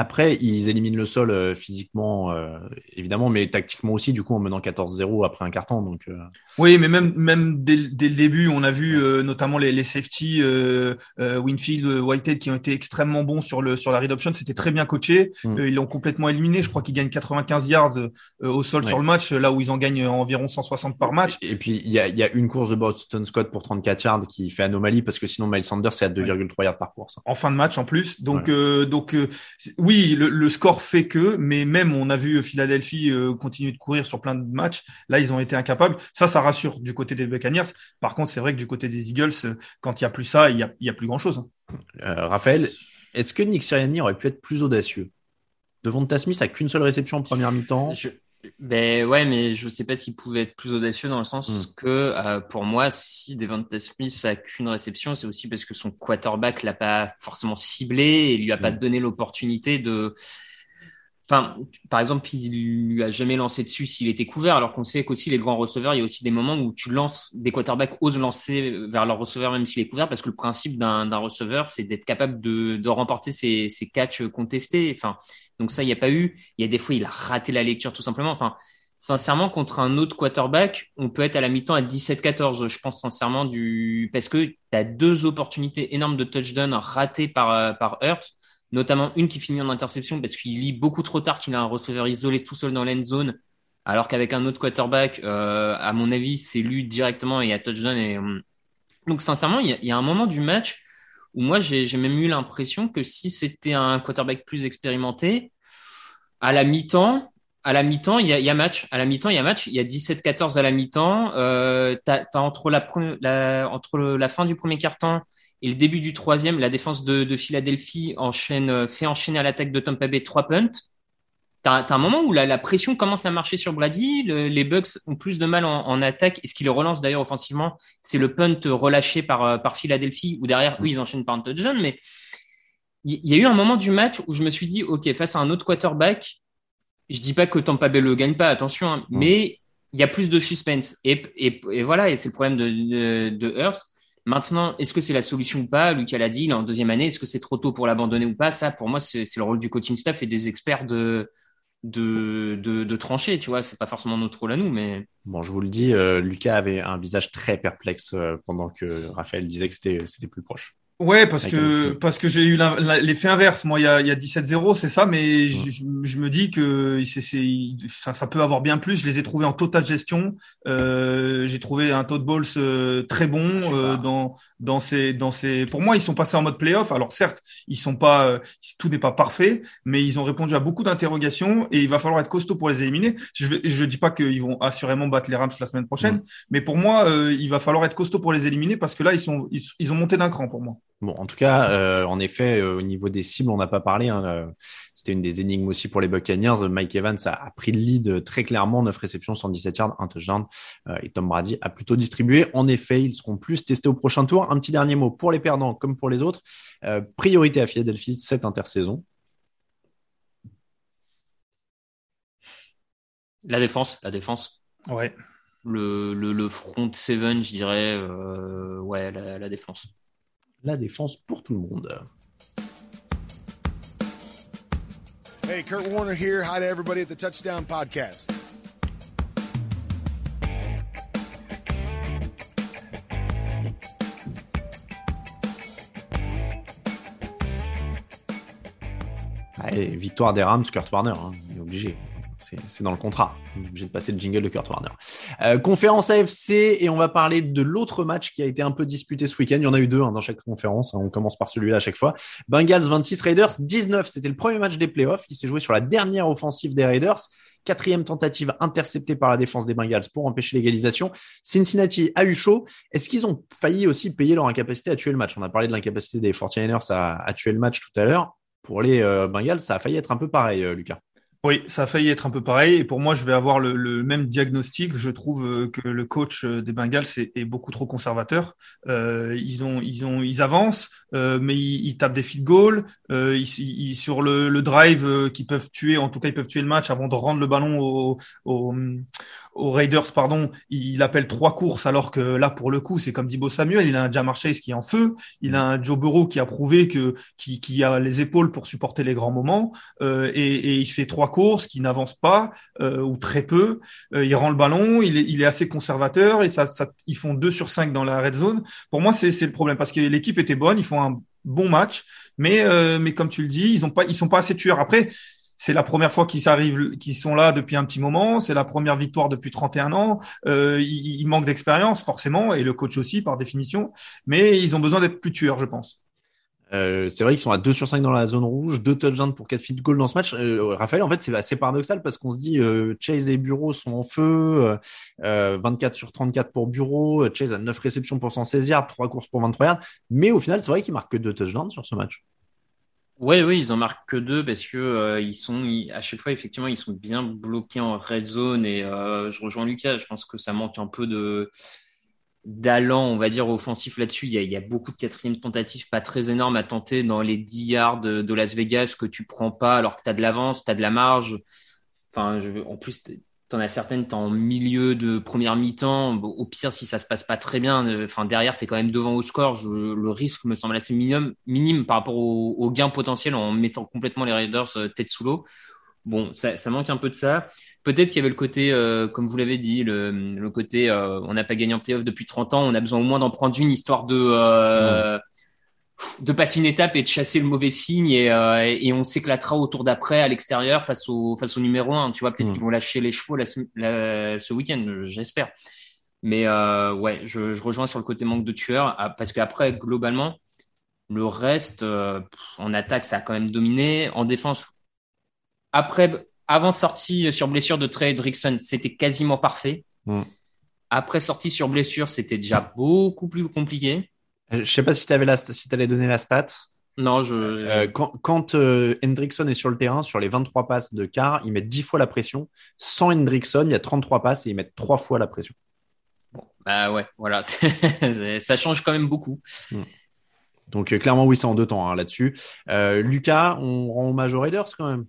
Après, ils éliminent le sol euh, physiquement, euh, évidemment, mais tactiquement aussi, du coup, en menant 14-0 après un carton. Donc, euh. Oui, mais même, même dès, dès, le début, on a vu notamment les, les safety, Winfield, Whitehead, qui ont été extrêmement bons sur, le, sur la read option. C'était très bien coaché. Mm. ils l'ont complètement éliminé. Je crois qu'ils gagnent 95 yards au sol sur le match, là où ils en gagnent environ 160 par match. Et, puis, il y a, y a une course de Boston Scott pour 34 yards qui fait anomalie parce que sinon, Miles Sanders, c'est à 2,3 yards par course. En fin de match, en plus. Donc, donc oui, le, score fait que, mais même on a vu Philadelphie euh, continuer de courir sur plein de matchs. Là, ils ont été incapables. Ça, ça rassure du côté des Buccaneers. Par contre, c'est vrai que du côté des Eagles, euh, quand il y a plus ça, il y a, y a plus grand chose. Hein. Euh, Raphaël, est-ce que Nick Sirianni aurait pu être plus audacieux? Devant Smith a qu'une seule réception en première mi-temps. Ben ouais, mais je sais pas s'il pouvait être plus audacieux dans le sens hmm. que euh, pour moi, si Devonta Smith a qu'une réception, c'est aussi parce que son quarterback l'a pas forcément ciblé et lui a pas hmm. donné l'opportunité de. Enfin, par exemple, il lui a jamais lancé dessus s'il était couvert, alors qu'on sait qu'aussi les grands receveurs, il y a aussi des moments où tu lances, des quarterbacks osent lancer vers leur receveur même s'il est couvert, parce que le principe d'un receveur, c'est d'être capable de, de remporter ses, ses catchs contestés. Enfin, donc ça, il n'y a pas eu. Il y a des fois, il a raté la lecture tout simplement. Enfin, sincèrement, contre un autre quarterback, on peut être à la mi-temps à 17-14. Je pense sincèrement du parce que tu as deux opportunités énormes de touchdown ratées par euh, par Hurt, notamment une qui finit en interception parce qu'il lit beaucoup trop tard qu'il a un receveur isolé tout seul dans l'end zone, alors qu'avec un autre quarterback, euh, à mon avis, c'est lu directement et à touchdown. Et, euh, donc sincèrement, il y, a un moment du match où moi j'ai même eu l'impression que si c'était un quarterback plus expérimenté, à la mi-temps, à la mi-temps, il y a, match. À la mi-temps, il y a match. Il y a 17-14 à la mi-temps. Euh, entre la, fin du premier quart-temps et le début du troisième, la défense de, de Philadelphie enchaîne, fait enchaîner à l'attaque de Tampa Bay trois punts. T'as as un moment où la, la, pression commence à marcher sur Brady. les Bucks ont plus de mal en, en attaque. Et ce qui le relance d'ailleurs offensivement, c'est le punt relâché par, euh, par Philadelphie, où derrière, oui, ils enchaînent par un touchdown. Mais il y, a eu un moment du match où je me suis dit, OK, face à un autre quarterback, je dis pas que Tampa Bay le gagne pas, attention, hein, mais il y a plus de suspense. Et, et, et voilà, et c'est le problème de, de, de Earth. Maintenant, est-ce que c'est la solution ou pas? Lucas l'a dit, il est en deuxième année. Est-ce que c'est trop tôt pour l'abandonner ou pas? Ça, pour moi, c'est le rôle du coaching staff et des experts de, de, de, trancher, tu vois. C'est pas forcément notre rôle à nous, mais. Bon, je vous le dis, euh, Lucas avait un visage très perplexe euh, pendant que Raphaël disait que c'était, c'était plus proche. Ouais, parce que parce que j'ai eu l'effet inverse. Moi, il y a, il y a 17-0, c'est ça, mais je, je, me dis que c'est, ça, ça peut avoir bien plus. Je les ai trouvés en totale gestion. Euh, j'ai trouvé un Todd Bowles euh, très bon euh, dans dans ces dans ces. Pour moi, ils sont passés en mode playoff. Alors certes, ils sont pas euh, tout n'est pas parfait, mais ils ont répondu à beaucoup d'interrogations et il va falloir être costaud pour les éliminer. Je je dis pas qu'ils vont assurément battre les Rams la semaine prochaine, mais pour moi, euh, il va falloir être costaud pour les éliminer parce que là, ils sont ils, ils ont monté d'un cran pour moi. Bon, en tout cas, euh, en effet, euh, au niveau des cibles, on n'a pas parlé. Hein, euh, c'était une des énigmes aussi pour les Buccaneers. Mike Evans a, pris le lead très clairement, 9 réceptions, 117 yards, 1 touchdown. et Tom Brady a plutôt distribué. En effet, ils seront plus testés au prochain tour. Un petit dernier mot pour les perdants comme pour les autres. priorité à Philadelphie cette intersaison. La défense, la défense. Ouais. Le, le, front seven, je dirais, ouais, la défense. La défense pour tout le monde. Hey, Kurt Warner here. Hi to everybody at the Touchdown Podcast. Allez, victoire des Rams, Kurt Warner, hein, il est obligé. C'est dans le contrat. Obligé de passer le jingle de Kurt Warner. Euh, conférence AFC, et on va parler de l'autre match qui a été un peu disputé ce week-end. Il y en a eu deux hein, dans chaque conférence. On commence par celui-là à chaque fois. Bengals 26, Raiders 19. C'était le premier match des playoffs. Il s'est joué sur la dernière offensive des Raiders. Quatrième tentative interceptée par la défense des Bengals pour empêcher l'égalisation. Cincinnati a eu chaud. Est-ce qu'ils ont failli aussi payer leur incapacité à tuer le match? On a parlé de l'incapacité des 49ers à, à tuer le match tout à l'heure. Pour les euh, Bengals, ça a failli être un peu pareil, euh, Lucas. Oui, ça a failli être un peu pareil. Et pour moi, je vais avoir le, même diagnostic. Je trouve euh, que le coach euh, des Bengals est, beaucoup trop conservateur. Euh, ils ont, ils ont, ils avancent, euh, mais ils, tapent des field goals. Euh, sur le, drive qui peuvent tuer, en tout cas, ils peuvent tuer le match avant de rendre le ballon aux, aux, aux Raiders. Pardon, il appelle trois courses, alors que là, pour le coup, c'est comme Dibo Samuel. Il a un Jamar Chase qui est en feu. Il a un Joe Burrow qui a prouvé que, qui, qui a les épaules pour supporter les grands moments. et, et il fait trois courses, qui n'avance pas euh, ou très peu. Euh, il rend le ballon, il est, il est assez conservateur et ça, ça, ils font 2 sur 5 dans la red zone. Pour moi, c'est le problème parce que l'équipe était bonne, ils font un bon match, mais euh, mais comme tu le dis, ils ont pas, ils sont pas assez tueurs. Après, c'est la première fois qu'ils arrivent, qu'ils sont là depuis un petit moment. C'est la première victoire depuis 31 ans. Euh, ils, manquent d'expérience forcément et le coach aussi par définition, mais ils ont besoin d'être plus tueurs, je pense. Euh, c'est vrai qu'ils sont à 2 sur 5 dans la zone rouge, 2 touchdowns pour 4 field goals dans ce match. Euh, Raphaël, en fait, c'est assez paradoxal parce qu'on se dit euh, Chase et Bureau sont en feu, 24 sur 34 pour Bureau, Chase a 9 réceptions pour 116 yards, 3 courses pour 23 yards, mais au final, c'est vrai qu'ils marquent que 2 touchdowns sur ce match. Oui, oui, ils en marquent que deux parce que ils sont à chaque fois effectivement ils sont bien bloqués en red zone et je rejoins Lucas. Je pense que ça manque un peu d'allant, on va dire, offensif là-dessus. Il y, a, beaucoup de quatrième tentatives pas très énormes à tenter dans les 10 yards de Las Vegas que tu prends pas alors que tu as de l'avance, tu as de la marge. Enfin, en plus, en as certaines, tu en milieu de première mi-temps. Au pire, si ça se passe pas très bien, enfin, derrière, tu es quand même devant au score. Je, le risque me semble assez minime, minime par rapport au, au gain potentiel en mettant complètement les Raiders euh, tête sous l'eau. Bon, ça, ça manque un peu de ça. Peut-être qu'il y avait le côté, euh, comme vous l'avez dit, le, le côté, euh, on n'a pas gagné en playoff depuis 30 ans, on a besoin au moins d'en prendre une histoire de euh, de passer une étape et de chasser le mauvais signe et, euh, et on s'éclatera autour d'après à l'extérieur face au face au numéro 1. Tu vois, peut-être qu'ils vont lâcher les chevaux la, la, ce week-end, j'espère. Mais euh, ouais, je, je, rejoins sur le côté manque de tueurs ah, parce qu'après, globalement, le reste, en attaque, ça a quand même dominé. En défense, après, avant sortie sur blessure de Trey Hendrickson, c'était quasiment parfait. Mm. Après sortie sur blessure, c'était déjà beaucoup plus compliqué. Je sais pas si tu avais la, si allais donner la stat. Non, je. Euh, quand quand euh, Hendrickson est sur le terrain, sur les 23 passes de Carr, il met 10 fois la pression. Sans Hendrickson, il y a 33 passes et il met 3 fois la pression. Bon, bah ouais, voilà. *laughs* ça change quand même beaucoup. Mm. Donc, euh, clairement, oui, c'est en deux temps hein, là-dessus. Euh, Lucas, on rend hommage aux Raiders quand même.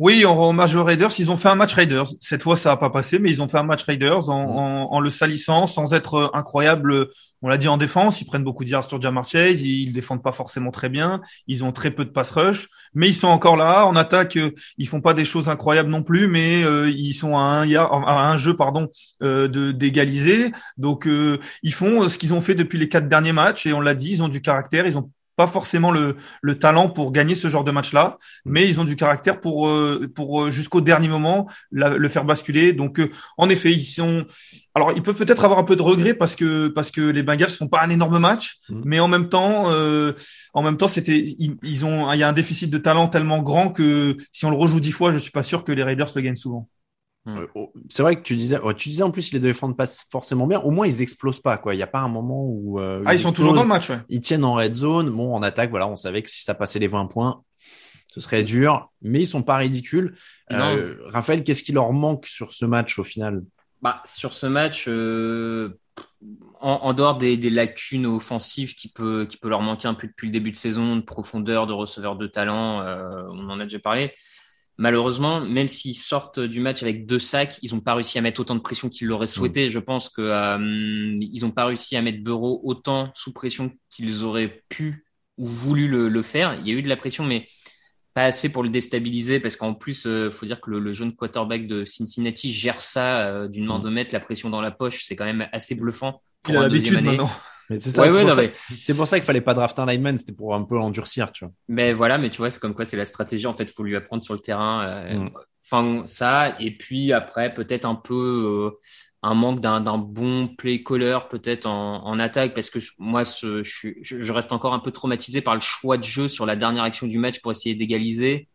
Oui, on rend hommage aux Raiders. Ils ont fait un match Raiders. Cette fois, ça n'a pas passé, mais ils ont fait un match Raiders en, en, en le salissant, sans être incroyable. On l'a dit en défense, ils prennent beaucoup de yards sur Jamar Chase, ils défendent pas forcément très bien, ils ont très peu de pass rush, mais ils sont encore là. En attaque, ils font pas des choses incroyables non plus, mais euh, ils sont à un, yard, à un jeu pardon euh, de d'égaliser. Donc euh, ils font ce qu'ils ont fait depuis les quatre derniers matchs et on l'a dit, ils ont du caractère, ils ont pas forcément le, le, talent pour gagner ce genre de match-là, mais ils ont du caractère pour euh, pour euh, jusqu'au dernier moment la, le faire basculer. Donc euh, en effet, ils sont alors ils peuvent peut-être avoir un peu de regret parce que parce que les Bengals font pas un énorme match, mmh. mais en même temps en même temps c'était ils, ils, ont il y a un déficit de talent tellement grand que si on le rejoue dix fois, je suis pas sûr que les Raiders le gagnent souvent. Hmm. Oh, c'est vrai que tu disais, tu disais en plus les deux défendent pas forcément bien. Au moins ils explosent pas quoi. Il y a pas un moment où euh, ah ils, sont toujours dans le match. Ouais. Ils tiennent en red zone. Bon en attaque voilà, on savait que si ça passait les 20 points, ce serait dur. Mais ils sont pas ridicules. Euh, Raphaël, qu'est-ce qui leur manque sur ce match au final? Bah sur ce match, euh, en, en, dehors des, des, lacunes offensives qui peut qui peut leur manquer un peu depuis le début de saison, de profondeur, de receveur de talent, euh, on en a déjà parlé malheureusement, même s'ils sortent du match avec deux sacs, ils n'ont pas réussi à mettre autant de pression qu'ils l'auraient souhaité. Je pense que euh, n'ont pas réussi à mettre Bureau autant sous pression qu'ils auraient pu ou voulu le, faire. Il y a eu de la pression, mais pas assez pour le déstabiliser parce qu'en plus, euh, faut dire que le, jeune quarterback de Cincinnati gère ça euh, d'une main mm. de maître, la pression dans la poche, c'est quand même assez bluffant. Pour Il a l'habitude maintenant. C'est pour, ça qu'il fallait pas drafter un lineman, c'était pour un peu l'endurcir, tu vois. Mais voilà, mais tu vois, c'est comme quoi c'est la stratégie. En fait, faut lui apprendre sur le terrain. Euh, mm. Enfin, ça, et puis après, peut-être un peu un manque d'un bon play caller peut-être en, en, attaque parce que moi ce, je, je, reste encore un peu traumatisé par le choix de jeu sur la dernière action du match pour essayer d'égaliser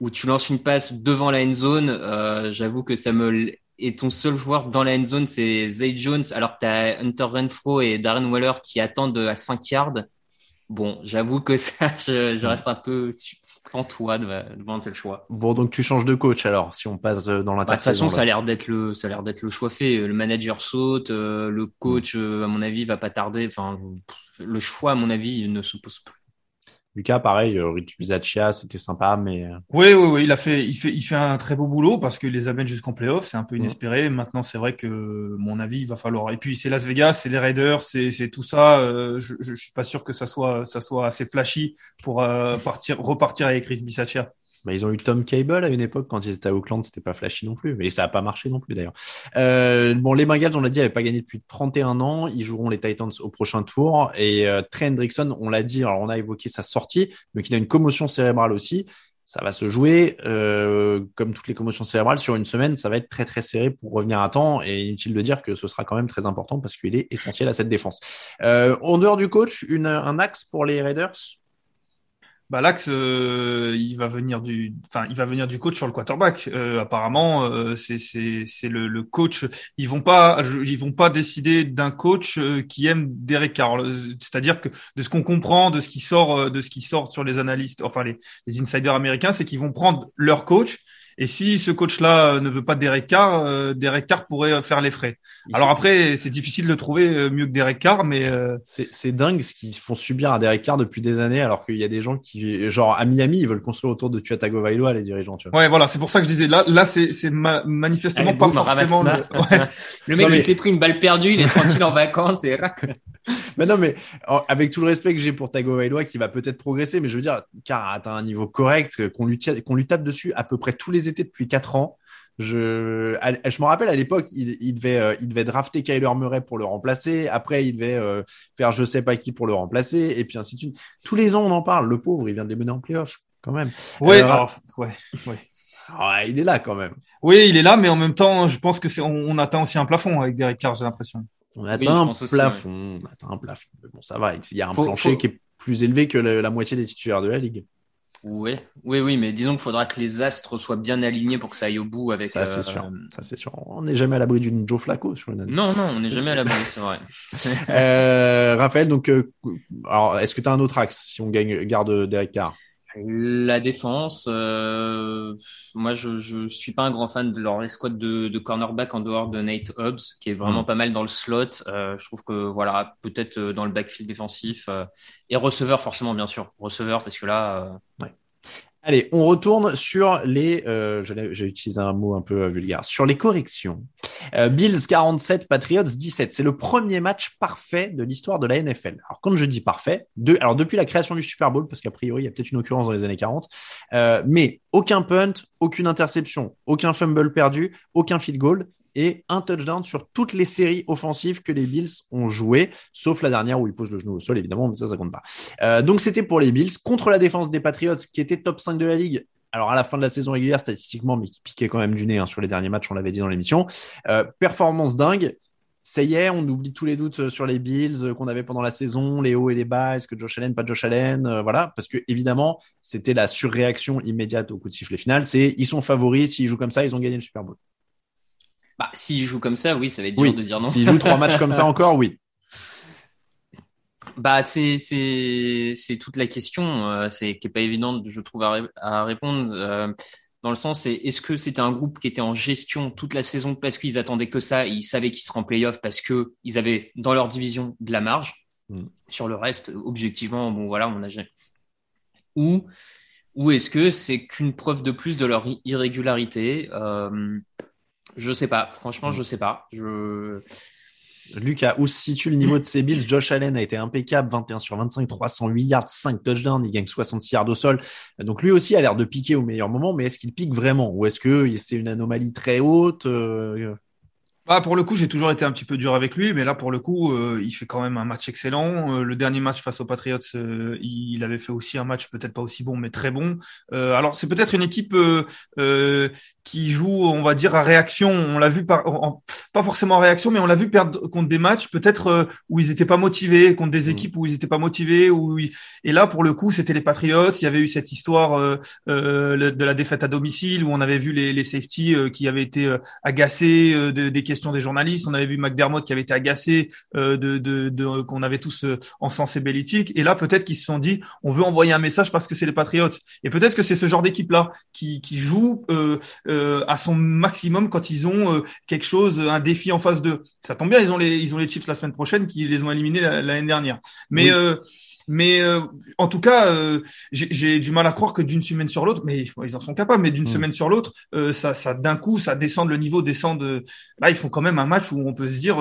où tu lances une passe devant la end zone euh, j'avoue que ça me et ton seul joueur dans la end zone c'est Zay Jones alors que tu as Hunter Renfro et Darren Waller qui attendent à 5 yards bon j'avoue que *laughs* ça je, je, reste un peu en toi devant tel choix. Bon, donc tu changes de coach alors, si on passe euh, dans l'intersaison. Bah, de toute façon, ça a l'air d'être le, ça a l'air d'être le choix fait. Le manager saute, euh, le coach, euh, à mon avis, va pas tarder. Enfin, le choix, à mon avis, ne se pose plus. Lucas, pareil, euh, Rich Bisaccia, c'était sympa, mais. Euh, oui, oui, oui, il a fait, il fait, il fait un très beau boulot parce que les amène jusqu'en playoff, c'est un peu inespéré. Maintenant, c'est vrai que, mon avis, il va falloir. Et puis, c'est Las Vegas, c'est les Raiders, c'est, c'est tout ça. Euh, je, je, suis pas sûr que ça soit, ça soit assez flashy pour partir, repartir avec Rich Bisaccia. Bah, ils ont eu Tom Cable à une époque quand ils étaient à Oakland, c'était pas flashy non plus, mais ça a pas marché non plus d'ailleurs. Euh, bon, les Bengals, on l'a dit, n'avaient pas gagné depuis 31 ans. Ils joueront les Titans au prochain tour. Et euh, Trey Hendrickson, on l'a dit, alors on a évoqué sa sortie, donc il a une commotion cérébrale aussi. Ça va se jouer, euh, comme toutes les commotions cérébrales, sur une semaine. Ça va être très très serré pour revenir à temps. Et inutile de dire que ce sera quand même très important parce qu'il est essentiel à cette défense. Euh, en dehors du coach, une, un axe pour les Raiders? Bah, l'axe euh, il va venir du enfin il va venir du coach sur le quarterback. Euh, apparemment euh, c'est c'est le, le, coach. Ils vont pas ils vont pas décider d'un coach euh, qui aime Derek Carr. C'est-à-dire que de ce qu'on comprend de ce qui sort de ce qui sort sur les analystes enfin les, les insiders américains c'est qu'ils vont prendre leur coach et si ce coach-là euh, ne veut pas Derek Carr, euh, Derek Carr pourrait euh, faire les frais. Alors après, c'est difficile de trouver mieux que Derek Carr, mais c'est dingue ce qu'ils font subir à Derek Carr depuis des années, alors qu'il y a des gens qui, genre à Miami, ils veulent construire autour de Tua Tagovailoa les dirigeants. Tu vois. Ouais, voilà, c'est pour ça que je disais là, là, c'est manifestement pas forcément. Le, *laughs* le mec, il s'est pris une balle perdue, il est tranquille en vacances et. *laughs* mais non, mais avec tout le respect que j'ai pour Tagovailoa, qui va peut-être progresser, mais je veux dire, Carr a atteint un niveau correct, qu'on lui, qu'on lui tape dessus à peu près tous les depuis quatre ans. Je, je me rappelle à l'époque, il, devait, euh, il devait drafter Kyler Murray pour le remplacer. Après, il devait euh, faire je sais pas qui pour le remplacer. Et puis ainsi de suite. Tous les ans, on en parle. Le pauvre, il vient de les mener en playoff, quand même. Ouais, euh, ouais, ouais. il est là quand même. Oui, il est là, mais en même temps, je pense que c'est, on, atteint aussi un plafond avec Derek Carr, j'ai l'impression. On atteint un plafond, on atteint un plafond. Mais bon, ça va. Il y a un plancher qui est plus élevé que la moitié des titulaires de la ligue. Oui, oui, oui, mais disons qu'il faudra que les astres soient bien alignés pour que ça aille au bout avec. Ça, c'est sûr. Euh, ça, c'est sûr. On n'est jamais à l'abri d'une Joe Flacco sur le Non, non, on n'est jamais à l'abri, c'est vrai. *laughs* euh, Raphaël, donc, euh, alors, est-ce que tu as un autre axe si on gagne, garde Derek Carr? La défense, euh, moi, je, je suis pas un grand fan de leur escouade de, de cornerback en dehors de Nate Hobbs, qui est vraiment mm. pas mal dans le slot. je trouve que, voilà, peut-être dans le backfield défensif et receveur, forcément, bien sûr, receveur, parce que là. Ouais. Allez, on retourne sur les, euh, j'ai utilisé un mot un peu euh, vulgaire, sur les corrections. Euh, Bills 47, Patriots 17. C'est le premier match parfait de l'histoire de la NFL. Alors quand je dis parfait, alors depuis la création du Super Bowl, parce qu'a priori il y a peut-être une occurrence dans les années 40, euh, mais aucun punt, aucune interception, aucun fumble perdu, aucun field goal et un touchdown sur toutes les séries offensives que les Bills ont jouées, sauf la dernière où ils posent le genou au sol, évidemment, mais ça, ça compte pas. Euh, donc, c'était pour les Bills contre la défense des Patriots, qui était top 5 de la ligue. Alors, à la fin de la saison régulière, statistiquement, mais qui piquait quand même du nez hein, sur les derniers matchs, on l'avait dit dans l'émission. Euh, performance dingue. Ça y est, on oublie tous les doutes sur les Bills qu'on avait pendant la saison, les hauts et les bas, est-ce que Josh Allen, pas Josh Allen, euh, voilà, parce que évidemment, c'était la surréaction immédiate au coup de sifflet final, c'est ils sont favoris, s'ils jouent comme ça, ils ont gagné le Super Bowl. Bah, s'il joue comme ça, oui, ça va être dur de dire non. S'il joue trois matchs comme ça *laughs* encore, oui. Bah, c'est, c'est, c'est toute la question, euh, c'est qui est pas évidente, je trouve, à, répondre. Euh, dans le sens, c'est est-ce que c'était un groupe qui était en gestion toute la saison parce qu'ils attendaient que ça, ils savaient qu'ils seraient en playoff parce que ils avaient dans leur division de la marge? Mm. Sur le reste, objectivement, bon voilà, on a ou ou est-ce que c'est qu'une preuve de plus de leur irrégularité euh, Je sais pas. Franchement, je sais pas. Je... Lucas, où se situe le niveau de ses Bills? Josh Allen a été impeccable, 21 sur 25, 308 yards, 5 touchdowns, il gagne 66 yards au sol. Donc lui aussi a l'air de piquer au meilleur moment, mais est-ce qu'il pique vraiment? Ou est-ce que c'est une anomalie très haute euh, ah, pour le coup, j'ai toujours été un petit peu dur avec lui, mais là, pour le coup, euh, il fait quand même un match excellent. Euh, le dernier match face aux Patriots, euh, il avait fait aussi un match peut-être pas aussi bon, mais très bon. alors, c'est peut-être une équipe qui joue, on va dire, à réaction. On l'a vu par, pas forcément en réaction, mais on l'a vu perdre contre des matchs peut-être où ils étaient pas motivés, contre des mm. équipes où ils étaient pas motivés. Où Et là, pour le coup, c'était les Patriots. Il y avait eu cette histoire de la défaite à domicile où on avait vu les, les safety qui avaient été agacés des questions des journalistes. On avait vu McDermott qui avait été agacé euh, de, de, qu'on avait tous euh, encensé Belichick. Et là, peut-être qu'ils se sont dit, on veut envoyer un message parce que c'est les Patriots. Et peut-être que c'est ce genre d'équipe-là qui, qui joue euh, euh, à son maximum quand ils ont euh, quelque chose, un défi en face d'eux. Ça tombe bien, ils ont les, ils ont les Chiefs la semaine prochaine qui les ont éliminés l'année dernière. Mais mais euh, en tout cas, euh, j'ai du mal à croire que d'une semaine sur l'autre, mais ils en sont capables, mais d'une mm. semaine sur l'autre, euh, ça, ça d'un coup, ça descend le niveau, descend de. Là, ils font quand même un match où on peut se dire,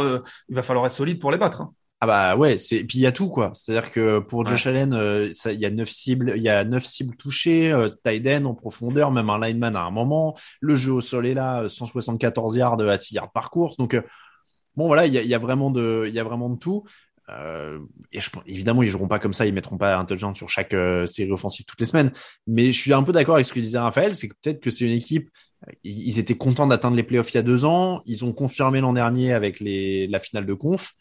il va falloir être solide pour les battre. Hein. Ah bah ouais, c'est puis il y a tout quoi. C'est-à-dire que pour Josh Allen, il y a neuf cibles, il y a neuf cibles touchées, euh, tight en profondeur, même un lineman à un moment. Le jeu au sol est là, 174 yards à 6 yards par course. Donc bon voilà, il y a, y a, vraiment de, il y a vraiment de tout. Euh, et je, évidemment, ils joueront pas comme ça, ils mettront pas un touchdown sur chaque euh, série offensive toutes les semaines. Mais je suis un peu d'accord avec ce que disait Raphaël, c'est que peut-être que c'est une équipe. Ils, étaient contents d'atteindre les playoffs il y a deux ans. Ils ont confirmé l'an dernier avec les, la finale de conf.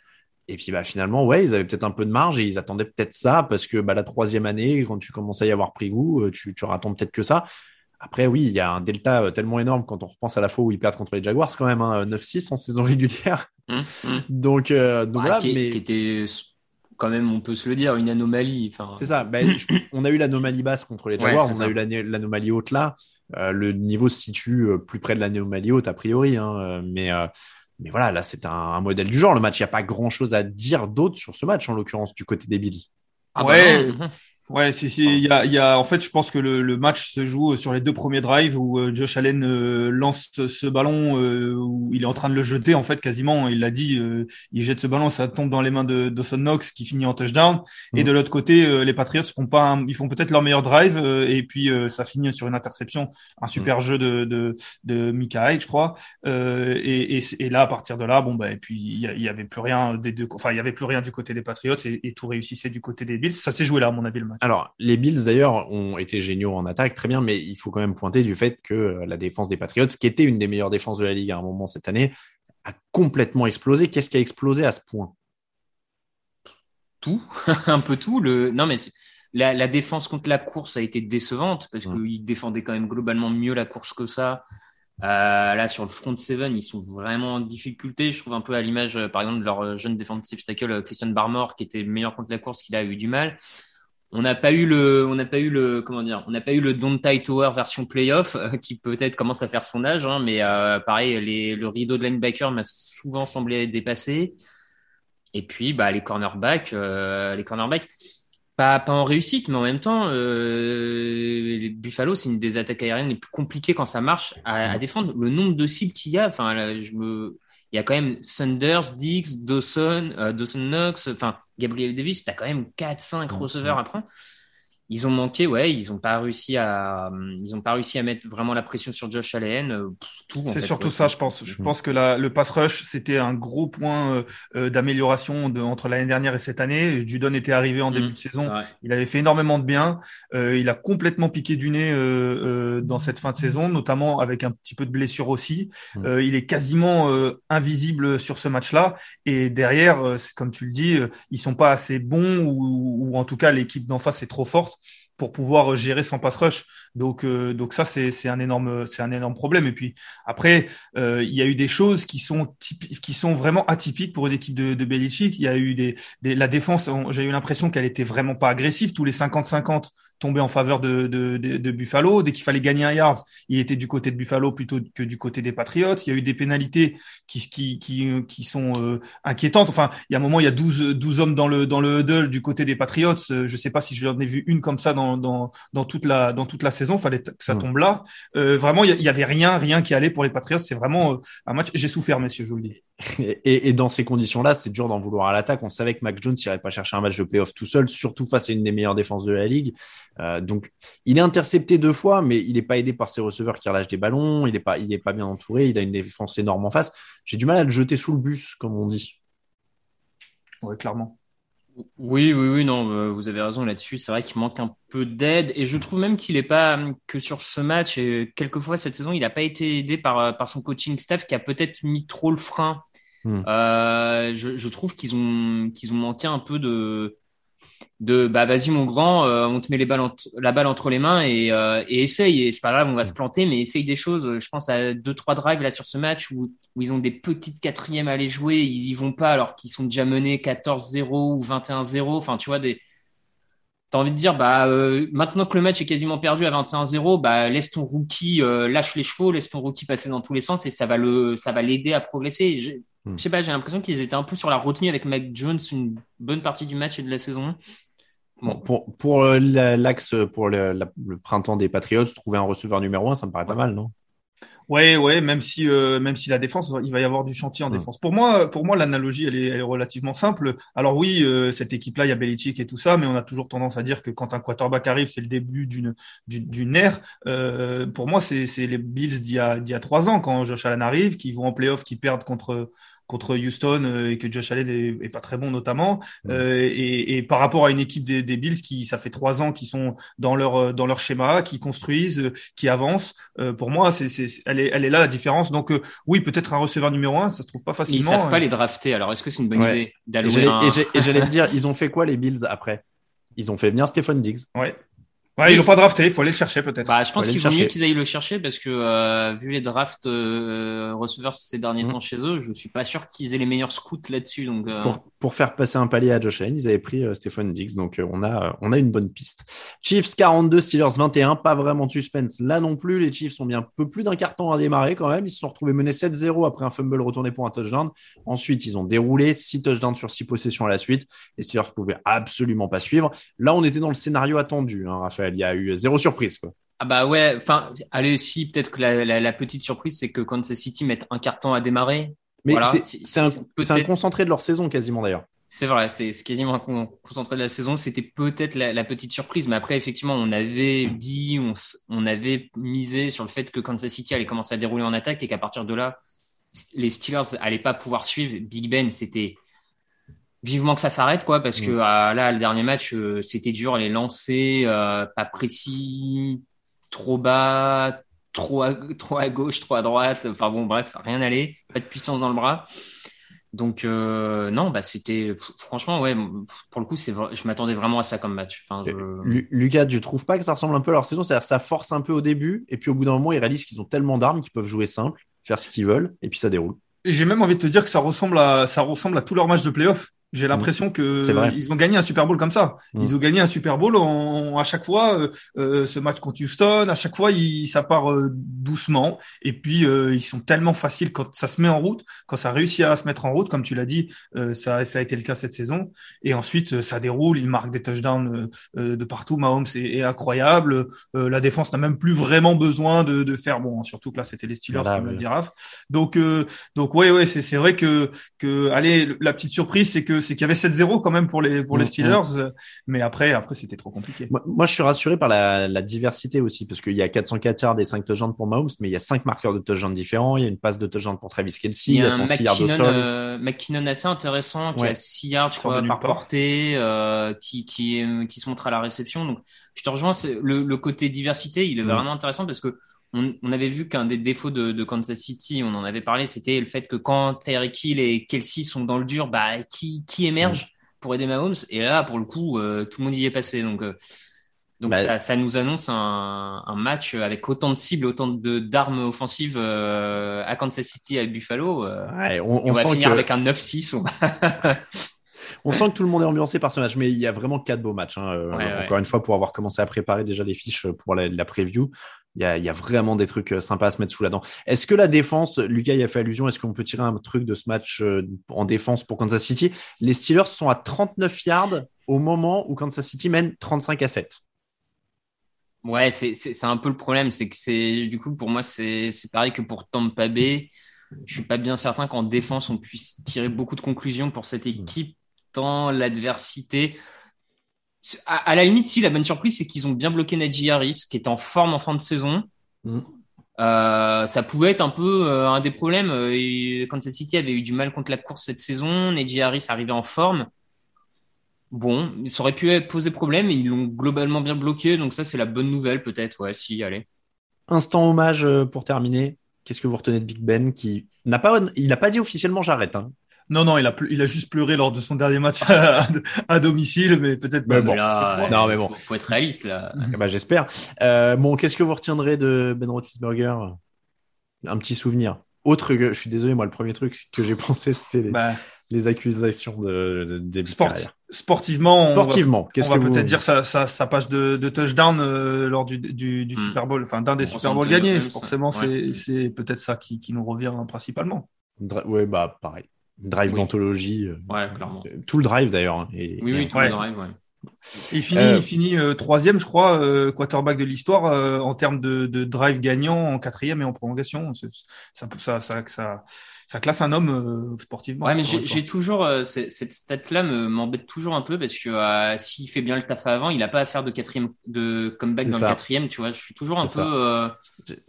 Et puis bah finalement, ouais, ils avaient peut-être un peu de marge et ils attendaient peut-être ça parce que bah, la troisième année, quand tu commences à y avoir pris goût, euh, tu, tu attends peut-être que ça. Après, oui, il y a un delta euh, tellement énorme quand on repense à la fois où ils perdent contre les Jaguars, quand même, hein, 9-6 en saison régulière. Hum, *laughs* hum. Donc, euh, donc voilà, mais qui était quand même, on peut se le dire, une anomalie. Enfin... C'est ça. Ben, on a eu l'anomalie basse contre les Jaguars, on a eu l'anomalie haute là. Euh, le niveau se situe plus près de l'anomalie haute a priori, hein, mais mais voilà, là c'est un, modèle du genre. Le match, il n'y a pas grand chose à dire d'autre sur ce match en l'occurrence du côté des Bills. Ah bah *laughs* ouais. Si, si, il y a, y a, en fait, je pense que le, le, match se joue sur les deux premiers drives où euh, Josh Allen euh, lance ce ballon euh, où il est en train de le jeter, en fait, quasiment. Il l'a dit, il jette ce ballon, ça tombe dans les mains de Dawson Knox qui finit en touchdown. Et mm. de l'autre côté, les Patriots font pas, ils font peut-être leur meilleur drive et puis ça finit sur une interception, un mm. super jeu de de, de Mika Hyde, je crois. Et, et, et, là, à partir de là, bon bah, et puis il y, avait plus rien des deux, enfin il y avait plus rien du côté des Patriots et, et tout réussissait du côté des Bills. Ça s'est joué là, à mon avis, le match. Alors, les Bills d'ailleurs ont été géniaux en attaque, très bien, mais il faut quand même pointer du fait que euh, la défense des Patriots, qui était une des meilleures défenses de la ligue à un moment cette année, a complètement explosé. Qu'est-ce qui a explosé à ce point? Tout, *laughs* un peu tout. Le... Non, mais la, la, défense contre la course a été décevante parce qu'ils défendaient quand même globalement mieux la course que ça. Euh, là, sur le front seven, ils sont vraiment en difficulté. Je trouve un peu à l'image, euh, par exemple, de leur jeune defensive tackle Christian Barmore, qui était meilleur contre la course, qu'il a eu du mal on n'a pas eu le, on n'a pas eu le, comment dire, on n'a pas eu le Don't Tie Tower version playoff euh, qui peut-être commence à faire son âge, hein, mais euh, pareil, les, le rideau de linebacker m'a souvent semblé dépassé. Et puis, bah, les cornerbacks, euh, les cornerbacks, pas, pas en réussite, mais en même temps, les Buffalo, c'est une des attaques aériennes les plus compliquées quand ça marche à, à défendre. Le nombre de cibles qu'il y a, enfin, je me, il y a quand même Sanders, Dix, Dawson, Dawson Knox, enfin, Gabriel Davis, tu as quand même 4-5 receveurs à prendre ils ont manqué, ouais, ils n'ont pas réussi à, ils ont pas réussi à mettre vraiment la pression sur Josh Allen. Euh, tout. C'est surtout ça, je pense. Je pense que la, le pass rush, c'était un gros point euh, euh, d'amélioration entre l'année dernière et cette année. Judon était arrivé en début mmh, de saison, il avait fait énormément de bien. il a complètement piqué du nez dans cette fin de saison, notamment avec un petit peu de blessure aussi. Mmh. il est quasiment invisible sur ce match-là. Et derrière, comme tu le dis, ils sont pas assez bons ou, ou en tout cas l'équipe d'en face est trop forte pour pouvoir gérer son pass rush. Donc, euh, donc ça, c'est, un énorme, c'est un énorme problème. Et puis après, euh, il y a eu des choses qui sont qui sont vraiment atypiques pour une équipe de, de Belichick. Il y a eu des, des la défense. J'ai eu l'impression qu'elle était vraiment pas agressive. Tous les 50-50 tombé en faveur de, de, de, Buffalo. Dès qu'il fallait gagner un yard, il était du côté de Buffalo plutôt que du côté des Patriots. Il y a eu des pénalités qui, qui, qui, qui sont euh, inquiétantes. Enfin, il y a un moment, il y a 12, 12 hommes dans le, dans le huddle du côté des Patriots. Euh, je sais pas si je en ai vu une comme ça dans, dans, dans, toute, la, dans toute la saison. fallait que ça tombe là. Euh, vraiment, il y avait rien, rien qui allait pour les Patriots. C'est vraiment euh, un match. J'ai souffert, messieurs, je vous le dis. Et, et dans ces conditions-là, c'est dur d'en vouloir à l'attaque. On savait que Mac Jones n'irait pas chercher un match de playoff tout seul, surtout face à une des meilleures défenses de la ligue. Euh, donc, il est intercepté deux fois, mais il n'est pas aidé par ses receveurs qui relâchent des ballons. Il n'est pas, il est pas bien entouré. Il a une défense énorme en face. J'ai du mal à le jeter sous le bus, comme on dit. Oui, clairement. Oui, oui, oui, non, euh, vous avez raison là-dessus. C'est vrai qu'il manque un peu d'aide et je trouve même qu'il n'est pas que sur ce match. Et quelquefois cette saison, il n'a pas été aidé par, par son coaching staff qui a peut-être mis trop le frein. Hmm. Euh, je, je, trouve qu'ils ont qu'ils ont manqué un peu de de bah vas-y mon grand, euh, on te met les balles la balle entre les mains et, euh, et essaye. Et c'est pas grave, on va se planter, mais essaye des choses. Je pense à deux trois drives là sur ce match où, où ils ont des petites quatrièmes à aller jouer, ils y vont pas alors qu'ils sont déjà menés 14-0 ou 21-0. Enfin, tu vois des T'as envie de dire, bah euh, maintenant que le match est quasiment perdu à 21-0, bah laisse ton rookie lâche les chevaux, laisse ton rookie passer dans tous les sens et ça va le, ça va l'aider à progresser. Hmm. Je sais pas, j'ai l'impression qu'ils étaient un peu sur la retenue avec Mac Jones une bonne partie du match et de la saison. Bon, pour, pour euh, l'axe, pour le, le, printemps des Patriots, trouver un receveur numéro un, ça me paraît pas mal, non? Ouais, ouais, même si euh, même si la défense, il va y avoir du chantier en défense. Pour moi, pour moi, l'analogie, elle est, elle est relativement simple. Alors oui, euh, cette équipe-là, il y a Belichick et tout ça, mais on a toujours tendance à dire que quand un quarterback arrive, c'est le début d'une d'une ère. Euh, pour moi, c'est c'est les Bills d'il y a d'il y a trois ans quand Josh Allen arrive, qui vont en playoff, qui perdent contre contre Houston euh, et que Josh Allen est, pas très bon notamment. Euh, et, et, par rapport à une équipe des, des, Bills qui ça fait trois ans qui sont dans leur euh, dans leur schéma qui construisent qui avaient pour moi c'est c'est elle est elle est là la différence. Donc oui peut-être un receveur numéro un ça se trouve pas facilement ils savent pas les drafter alors est-ce que c'est une bonne idée d'aller et j'allais te dire ils ont fait quoi les Bills après? Ils ont fait venir Stephen Diggs. Ouais Ouais, ils l'ont pas drafté, il faut aller le chercher peut-être. Bah, je pense qu'il vaut mieux qu'ils aillent le chercher parce que euh, vu les drafts euh, receveurs ces derniers mmh. temps chez eux, je suis pas sûr qu'ils aient les meilleurs scouts là-dessus. Donc euh... pour, pour, faire passer un palier à Josh Allen, ils avaient pris euh, Stephen Diggs, donc euh, on a on a une bonne piste. Chiefs 42, Steelers 21, pas vraiment de suspense là non plus. Les Chiefs ont bien un peu plus d'un carton à démarrer quand même. Ils se sont retrouvés menés 7-0 après un fumble retourné pour un touchdown. Ensuite, ils ont déroulé 6 touchdowns sur 6 possessions à la suite. Les Steelers pouvaient absolument pas suivre. Là, on était dans le scénario attendu, hein, Raphaël. Il y a eu zéro surprise. Quoi. Ah bah ouais, enfin, allez, si, peut-être que la, la, la, petite surprise, c'est que Kansas City met un carton à démarrer. Mais c'est un, un, concentré de leur saison quasiment d'ailleurs. C'est vrai, c'est quasiment un concentré de la saison. C'était peut-être la, la, petite surprise, mais après, effectivement, on avait dit, on, on avait misé sur le fait que Kansas City allait commencer à dérouler en attaque et qu'à partir de là, les Steelers allaient pas pouvoir suivre. Big Ben, c'était vivement que ça s'arrête quoi parce que mm. ah, là le dernier match euh, c'était dur les lancers euh, pas précis trop bas trop à, *laughs* trop à gauche trop à droite enfin bon bref rien n'allait pas de puissance dans le bras. Donc euh, non bah c'était franchement ouais pour le coup c'est je m'attendais vraiment à ça comme match. Enfin je... Lucas tu trouves pas que ça ressemble un peu à leur saison? C'est-à-dire ça force un peu au début et puis au bout d'un moment ils réalisent qu'ils ont tellement d'armes qu'ils peuvent jouer simple faire ce qu'ils veulent et puis ça déroule. J'ai même envie de te dire que ça ressemble à ça ressemble à tous leurs matchs de playoff j'ai mm. l'impression que ils ont gagné un Super Bowl comme ça. Mm. Ils ont gagné un Super Bowl en, à chaque fois euh, euh, ce match contre Houston. À chaque fois, il, ça part euh, doucement et puis ils sont tellement faciles quand ça se met en route, quand ça réussit à se mettre en route, comme tu l'as dit, ça, ça a été le cas cette saison. Et ensuite, ça déroule. Ils marquent des touchdowns de partout. Mahomes est, est incroyable. la défense n'a même plus vraiment besoin de, de faire bon. Surtout que là, c'était les Steelers qui me le dit Donc, donc ouais, ouais, c'est c'est vrai que que allez, la petite surprise, c'est que c'est qu'il y avait 7-0 quand même pour les pour les mm, Steelers, mm. mais après après c'était trop compliqué. Moi, je suis rassuré par la, la diversité aussi parce qu'il y a 404 yards et 5 touchdowns pour Mahomes, mais il y a 5 marqueurs de touchdowns différents. Il y a une passe de touchdown pour Travis Kelsey, il y a, 106 yards au sol. Euh, McKinnon assez intéressant qui a 6 yards je crois, par portée, euh, qui qui qui se montre à la réception. Donc je te rejoins, le, le côté diversité, il est mm. vraiment intéressant parce que on, on, avait vu qu'un des défauts de, de, Kansas City, on en avait parlé, c'était le fait que quand Tyreek Hill et Kelsey sont dans le dur, bah qui, qui émerge pour aider Mahomes? Et là, pour le coup, euh, tout le monde y est passé. Donc, euh, Donc Bah, ça, ça nous annonce un, un match avec autant de cibles, autant de d'armes offensives euh, à Kansas City et à Buffalo. Ouais, on, et on on, va sent finir que, avec un 9-6. *laughs* on sent que tout le monde est ambiancé par ce match, mais il y a vraiment quatre beaux matchs. hein. Ouais. Encore une fois, pour avoir commencé à préparer déjà les fiches pour la, la preview, il y, a, il y a vraiment des trucs euh, sympas à se mettre sous la dent. Est-ce que la défense, Lucas y a fait allusion, est-ce qu'on peut tirer un truc de ce match euh, en défense pour Kansas City? Les Steelers sont à 39 yards au moment où Kansas City mène 35 à 7. Ouais, c'est un peu le problème, c'est que c'est du coup pour moi c'est c'est pareil que pour Tampa Bay. Je suis pas bien certain qu'en défense on puisse tirer beaucoup de conclusions pour cette équipe tant l'adversité. À, à la limite, si la bonne surprise c'est qu'ils ont bien bloqué Najee Harris qui est en forme en fin de saison. Mm. Euh, ça pouvait être un peu euh, un des problèmes. Euh, Kansas City avait eu du mal contre la course cette saison. Najee Harris arrivait en forme. Bon, ça aurait pu poser problème ils l'ont globalement bien bloqué, donc ça c'est la bonne nouvelle peut-être, ouais, si, allez. Instant hommage euh, pour terminer. Qu'est-ce que vous retenez de Big Ben qui n'a pas, il n'a pas dit officiellement j'arrête. Hein. Non, non, il a, il a juste pleuré lors de son dernier match à, à domicile, mais peut-être Mais pas. bon. Là, Non, mais bon. Faut, faut être réaliste là. Ah bah, j'espère. Euh, bon, qu'est-ce que vous retiendrez de Ben Roethlisberger? Un petit souvenir. Autre que, je suis désolé, moi, le premier truc que j'ai pensé, c'était les, Bah, les accusations de, de sport- sportivement, on va- Sportivement, on qu'est-ce va, que vous... peut-être dire sa, sa, sa page de, de touchdown euh, lors du, du, du Hmm. Super Bowl, enfin d'un des On Super Bowls gagnés. Forcément, Ouais. c'est c'est peut-être ça qui, qui nous revient principalement. Ouais, bah, pareil. Drive Oui. d'anthologie. euh, Ouais, clairement. euh, Tout le drive, d'ailleurs. hein, et- Oui, et- oui, tout Ouais. le drive, ouais. Il finit, Euh, il finit euh, troisième, je crois, euh, quarterback de l'histoire euh, en termes de, de drive gagnant en quatrième et en prolongation. C'est- Ça, ça, ça, ça, ça classe un homme euh, sportivement. Ouais, mais j'ai toujours euh, cette stat-là me m'embête toujours un peu parce que euh, s'il fait bien le taf avant, il a pas à faire de quatrième de comeback dans ça. le quatrième, tu vois. Je suis toujours un peu. euh,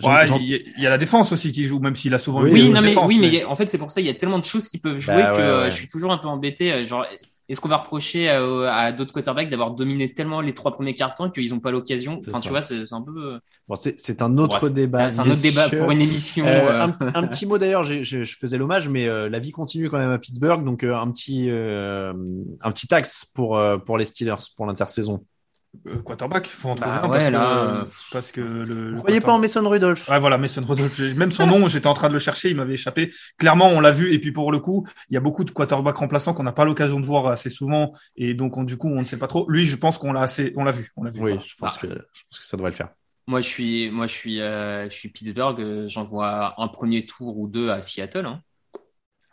Ouais, il y, a- il y a la défense aussi qui joue, même s'il a souvent Oui, une non, mais défense, oui, mais a- en fait, c'est pour ça il y a tellement de choses qui peuvent jouer Bah, que ouais, euh, ouais. je suis toujours un peu embêté. euh, Genre, est-ce qu'on va reprocher à, à d'autres quarterbacks d'avoir dominé tellement les trois premiers cartons qu'ils n'ont pas l'occasion? C'est Enfin, ça. tu vois, c'est un peu. euh, Bon, c'est un autre bref, débat. c'est- un autre débat pour une émission. Euh, euh, un, un petit mot d'ailleurs, je, faisais l'hommage, mais euh, la vie continue quand même à Pittsburgh, donc euh, un petit euh, un petit axe pour euh, pour les Steelers pour l'intersaison. Euh, quarterback, faut en trouver Bah un ouais, parce, là, que, euh, parce que le. Vous le croyez pas en Mason Rudolph? Ouais, voilà, Mason Rudolph. Même son nom, j'étais en train de le chercher, il m'avait échappé. Clairement, on l'a vu. Et puis pour le coup, il y a beaucoup de quarterbacks remplaçants qu'on n'a pas l'occasion de voir assez souvent. Et donc, on- du coup, on ne sait pas trop. Lui, je pense qu'on l'a assez, on l'a vu. On l'a vu. Oui, Voilà. je pense Ah. que je pense que ça devrait le faire. Moi, je suis, moi, je suis, euh, je suis Pittsburgh. J'en vois un premier tour ou deux à Seattle. Hein.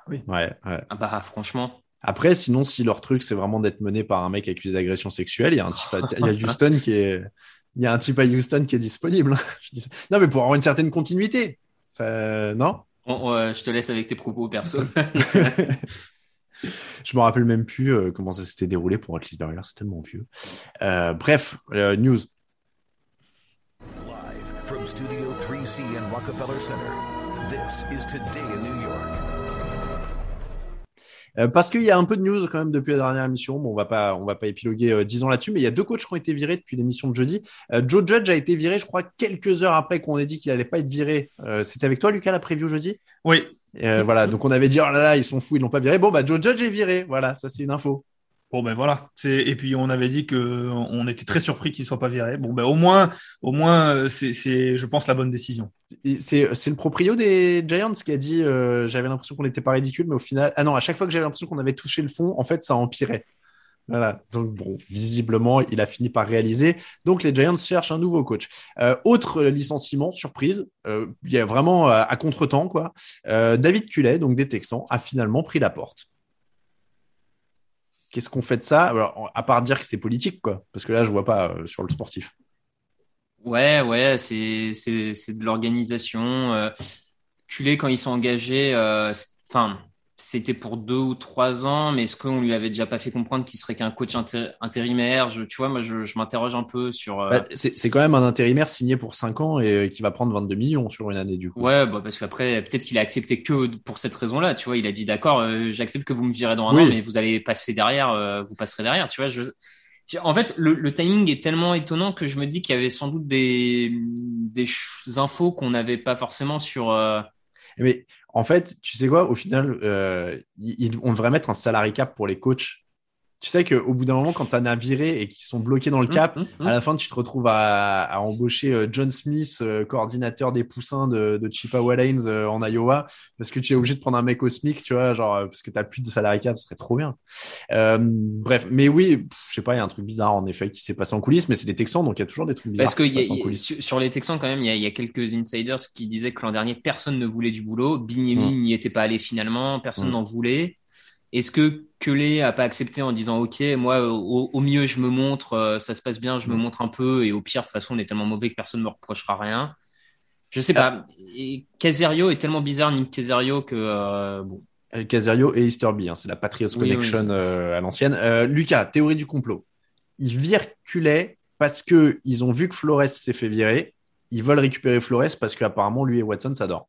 Ouais, ouais. Ah bah, franchement. Après, sinon, si leur truc c'est vraiment d'être mené par un mec accusé d'agression sexuelle, il y a un type, à, il y a *laughs* Houston qui est, il y a un type à Houston qui est disponible. Je dis ça. Non, mais pour avoir une certaine continuité, ça, non? On- on, euh, je te laisse avec tes propos perso. *laughs* *laughs* Je me rappelle même plus euh, comment ça s'était déroulé pour Roethlisberger, c'est tellement vieux. Euh, bref, euh, news. Live from Studio 3C in Rockefeller Center, this is Today in New York. Euh, parce qu'il y a un peu de news quand même depuis la dernière émission. Bon, on va pas, on va pas épiloguer euh, 10 ans là-dessus, mais il y a deux coachs qui ont été virés depuis l'émission de jeudi. Euh, Joe Judge a été viré, je crois, quelques heures après qu'on ait dit qu'il allait pas être viré. C'était avec toi, Lucas, la preview jeudi? Oui. Voilà, donc on avait dit oh là là, ils sont fous, ils l'ont pas viré. Bon bah Joe Judge est viré. Voilà, ça c'est une info. Bon ben voilà. Et puis on avait dit que on était très surpris qu'il soit pas viré. Bon ben au moins, au moins euh, c'est, je pense la bonne décision. C'est c'est le proprio des Giants qui a dit euh, j'avais l'impression qu'on n'était pas ridicule, mais au final, ah non, à chaque fois que j'avais l'impression qu'on avait touché le fond, en fait ça empirait. Voilà, donc bon, visiblement, il a fini par réaliser. Donc les Giants cherchent un nouveau coach. Euh, autre licenciement, surprise, il y a vraiment à contre-temps quoi. David Cullet, donc des Texans, a finalement pris la porte. Qu'est-ce qu'on fait de ça? À part dire que c'est politique quoi, parce que là je vois pas euh, sur le sportif. Ouais, ouais, c'est c'est de l'organisation. Euh, Culé quand ils sont engagés, euh, enfin, c'était pour deux ou trois ans, mais est-ce qu'on lui avait déjà pas fait comprendre qu'il serait qu'un coach intér- intérimaire? Je, tu vois, moi, je, je m'interroge un peu sur. euh, Bah, c'est quand même un intérimaire signé pour 5 ans et euh, qui va prendre 22 millions sur une année du coup. Ouais, bah parce qu'après, peut-être qu'il a accepté que pour cette raison-là, tu vois. Il a dit, d'accord, euh, j'accepte que vous me virez dans un Oui. an, mais vous allez passer derrière, vous passerez derrière, tu vois. Je... En fait, le, le timing est tellement étonnant que je me dis qu'il y avait sans doute des, des infos qu'on n'avait pas forcément sur. Mais en fait, tu sais quoi, au final, euh, il- on devrait mettre un salary cap pour les coachs. Tu sais qu'au bout d'un moment, quand t'as navigé et qu'ils sont bloqués dans le Mmh, cap, mmh, mmh. à la fin, tu te retrouves à, à embaucher euh, John Smith, euh, coordinateur des poussins de, de Chippewa Lanes euh, en Iowa, parce que tu es obligé de prendre un mec au SMIC, tu vois, genre, parce que t'as plus de salarié cap, ce serait trop bien. Euh, bref, mais oui, je sais pas, il y a un truc bizarre, en effet, qui s'est passé en coulisses, mais c'est les Texans, donc il y a toujours des trucs bizarres Parce que qui y a- en coulisses. sur, sur les Texans, quand même, il y, y a quelques insiders qui disaient que l'an dernier, personne ne voulait du boulot. Bignemi n'y était pas allé finalement, personne n'en voulait. Est-ce que Kelly a pas accepté en disant OK, moi au, au mieux je me montre, euh, ça se passe bien, je me montre un peu, et au pire de toute façon on est tellement mauvais que personne ne me reprochera rien. Je sais pas. Et Caserio est tellement bizarre, Nick Caserio, que euh, bon. Euh, Caserio et Easterby, hein, c'est la Patriots Oui, Connection oui. euh, à l'ancienne. Euh, Lucas, théorie du complot. Ils virent parce que ils ont vu que Flores s'est fait virer. Ils veulent récupérer Flores parce qu'apparemment lui et Watson s'adorent.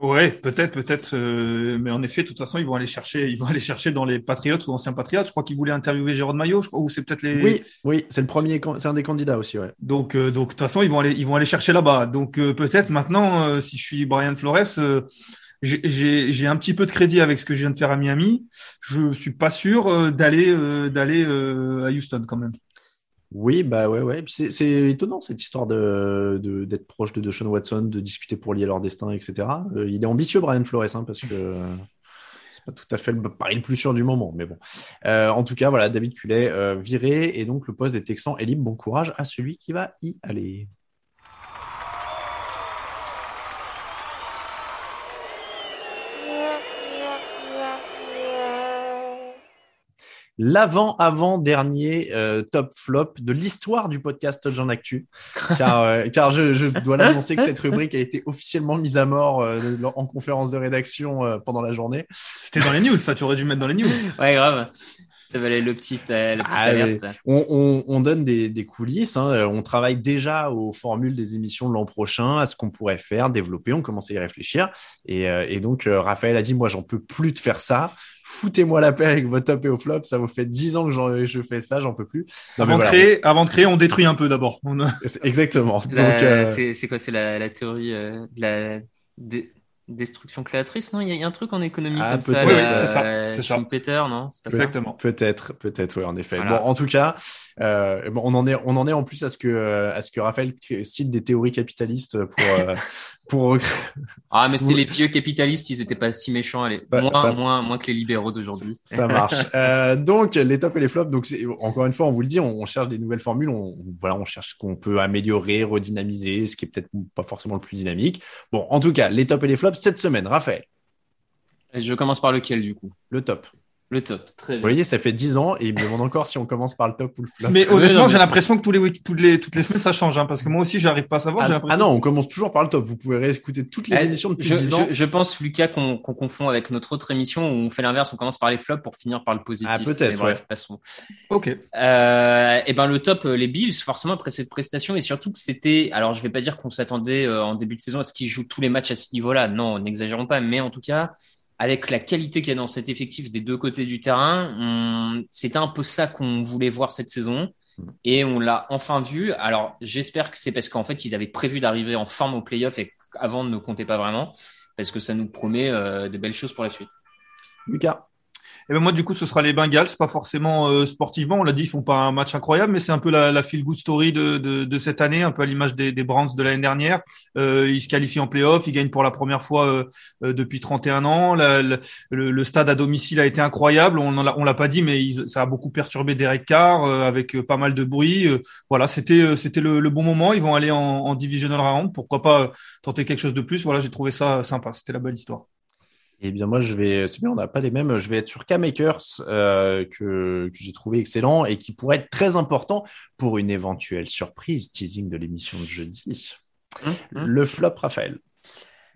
Ouais, peut-être, peut-être, euh, mais en effet, de toute façon, ils vont aller chercher, ils vont *laughs* aller chercher dans les Patriotes ou anciens Patriotes. Je crois qu'ils voulaient interviewer Jérôme Maillot, je crois, ou c'est peut-être les. Oui, oui, c'est le premier, c'est un des candidats aussi, ouais. Donc, euh, donc, de toute façon, ils vont aller, ils vont aller chercher là-bas. Donc, euh, peut-être maintenant, euh, si je suis Brian Flores, euh, j'ai- j'ai j'ai un petit peu de crédit avec ce que je viens de faire à Miami. Je suis pas sûr euh, d'aller, euh, d'aller euh, à Houston quand même. Oui, bah ouais, ouais. C'est, étonnant cette histoire de, de- d'être proche de Deshaun Watson, de discuter pour lier leur destin, etc. Euh, il est ambitieux, Brian Flores, hein, parce que euh, c'est pas tout à fait le pari le plus sûr du moment, mais bon. Euh, en tout cas, voilà, David Cullet euh, viré et donc le poste des Texans est libre. Bon courage à celui qui va y aller. L'avant-avant-dernier euh, top flop de l'histoire du podcast Touch en Actu. Car, euh, *laughs* car je, je dois l'annoncer que cette rubrique a été officiellement mise à mort euh, en conférence de rédaction euh, pendant la journée. C'était dans les news, ça, tu aurais dû mettre dans les news. Ouais, grave. Ça valait le petit, euh, la petite Ah, alerte. On, on, on donne des, des coulisses. Hein. Euh, On travaille déjà aux formules des émissions de l'an prochain, à ce qu'on pourrait faire, développer. On commence à y réfléchir. Et, euh, et donc, euh, Raphaël a dit, moi, j'en peux plus de faire ça. Foutez-moi la paix avec vos top et vos flops. Ça vous fait dix ans que j'en- je fais ça, j'en peux plus. Non, Avant de voilà. créer, avant de créer, on détruit un peu d'abord. *laughs* A- Exactement. Euh, c'est, c'est quoi C'est la, la théorie euh, de la dé- destruction créatrice, non? Il y, a- il y a un truc en économie Ah, comme ça. Oui, oui, c'est ça, c'est ça. Schumpeter, non? C'est pas ça? Exactement. Peut-être, peut-être, oui, en effet. Voilà. Bon, en tout cas, euh, bon, on en est, on en est en plus à ce que, à ce que Raphaël cite des théories capitalistes pour, euh, *laughs* pour. Ah, mais c'était les vieux capitalistes, ils étaient pas si méchants. Allez, Bah, moins, ça- moins, moins que les libéraux d'aujourd'hui. Ça marche. *laughs* Euh, donc, les tops et les flops. Donc, c'est- encore une fois, on vous le dit, on, on cherche des nouvelles formules. On, voilà, on cherche ce qu'on peut améliorer, redynamiser, ce qui est peut-être pas forcément le plus dynamique. Bon, en tout cas, les tops et les flops cette semaine. Raphaël, Et Je commence par lequel, du coup? Le top. Le top. Très Vous voyez, ça fait 10 ans et il me demande encore si on commence par le top ou le flop. Mais *laughs* honnêtement, j'ai l'impression que tous les, week- toutes les, toutes les semaines, ça change, hein, parce que moi aussi, j'arrive pas à savoir. Ah, ah non, on commence toujours par le top. Vous pouvez réécouter toutes les Eh, émissions depuis je, 10 ans. je, je pense, Lucas, qu'on qu'on confond avec notre autre émission où on fait l'inverse, on commence par les flops pour finir par le positif. Ah, peut-être, bref, ouais. passons. Ok. Euh, et ben le top, euh, les Bills, forcément après cette prestation et surtout que c'était, alors je vais pas dire qu'on s'attendait euh, en début de saison à ce qu'ils jouent tous les matchs à ce niveau-là, non, n'exagérons pas, mais en tout cas avec la qualité qu'il y a dans cet effectif des deux côtés du terrain, on- c'était un peu ça qu'on voulait voir cette saison et on l'a enfin vu. Alors j'espère que c'est parce qu'en fait ils avaient prévu d'arriver en forme au playoff et avant ne comptait pas vraiment parce que ça nous promet euh, de belles choses pour la suite. Lucas. Et ben moi, du coup, ce sera les Bengals, pas forcément euh, sportivement. On l'a dit, ils font pas un match incroyable, mais c'est un peu la, la feel good story de, de, de cette année, un peu à l'image des, des Browns de l'année dernière. Euh, ils se qualifient en playoff, ils gagnent pour la première fois euh, euh, depuis 31 ans. La- le, le stade à domicile a été incroyable. On on l'a pas dit, mais ils- ça a beaucoup perturbé Derek Carr euh, avec euh, pas mal de bruit. Voilà, c'était c'était le, le bon moment. Ils vont aller en, en divisional round. Pourquoi pas tenter quelque chose de plus Voilà, j'ai trouvé ça sympa. C'était la belle histoire. Eh bien, moi, je vais, c'est bien, on n'a pas les mêmes. Je vais être sur K-Makers, euh, que, que j'ai trouvé excellent et qui pourrait être très important pour une éventuelle surprise teasing de l'émission de jeudi. Hum, hum. Le flop, Raphaël.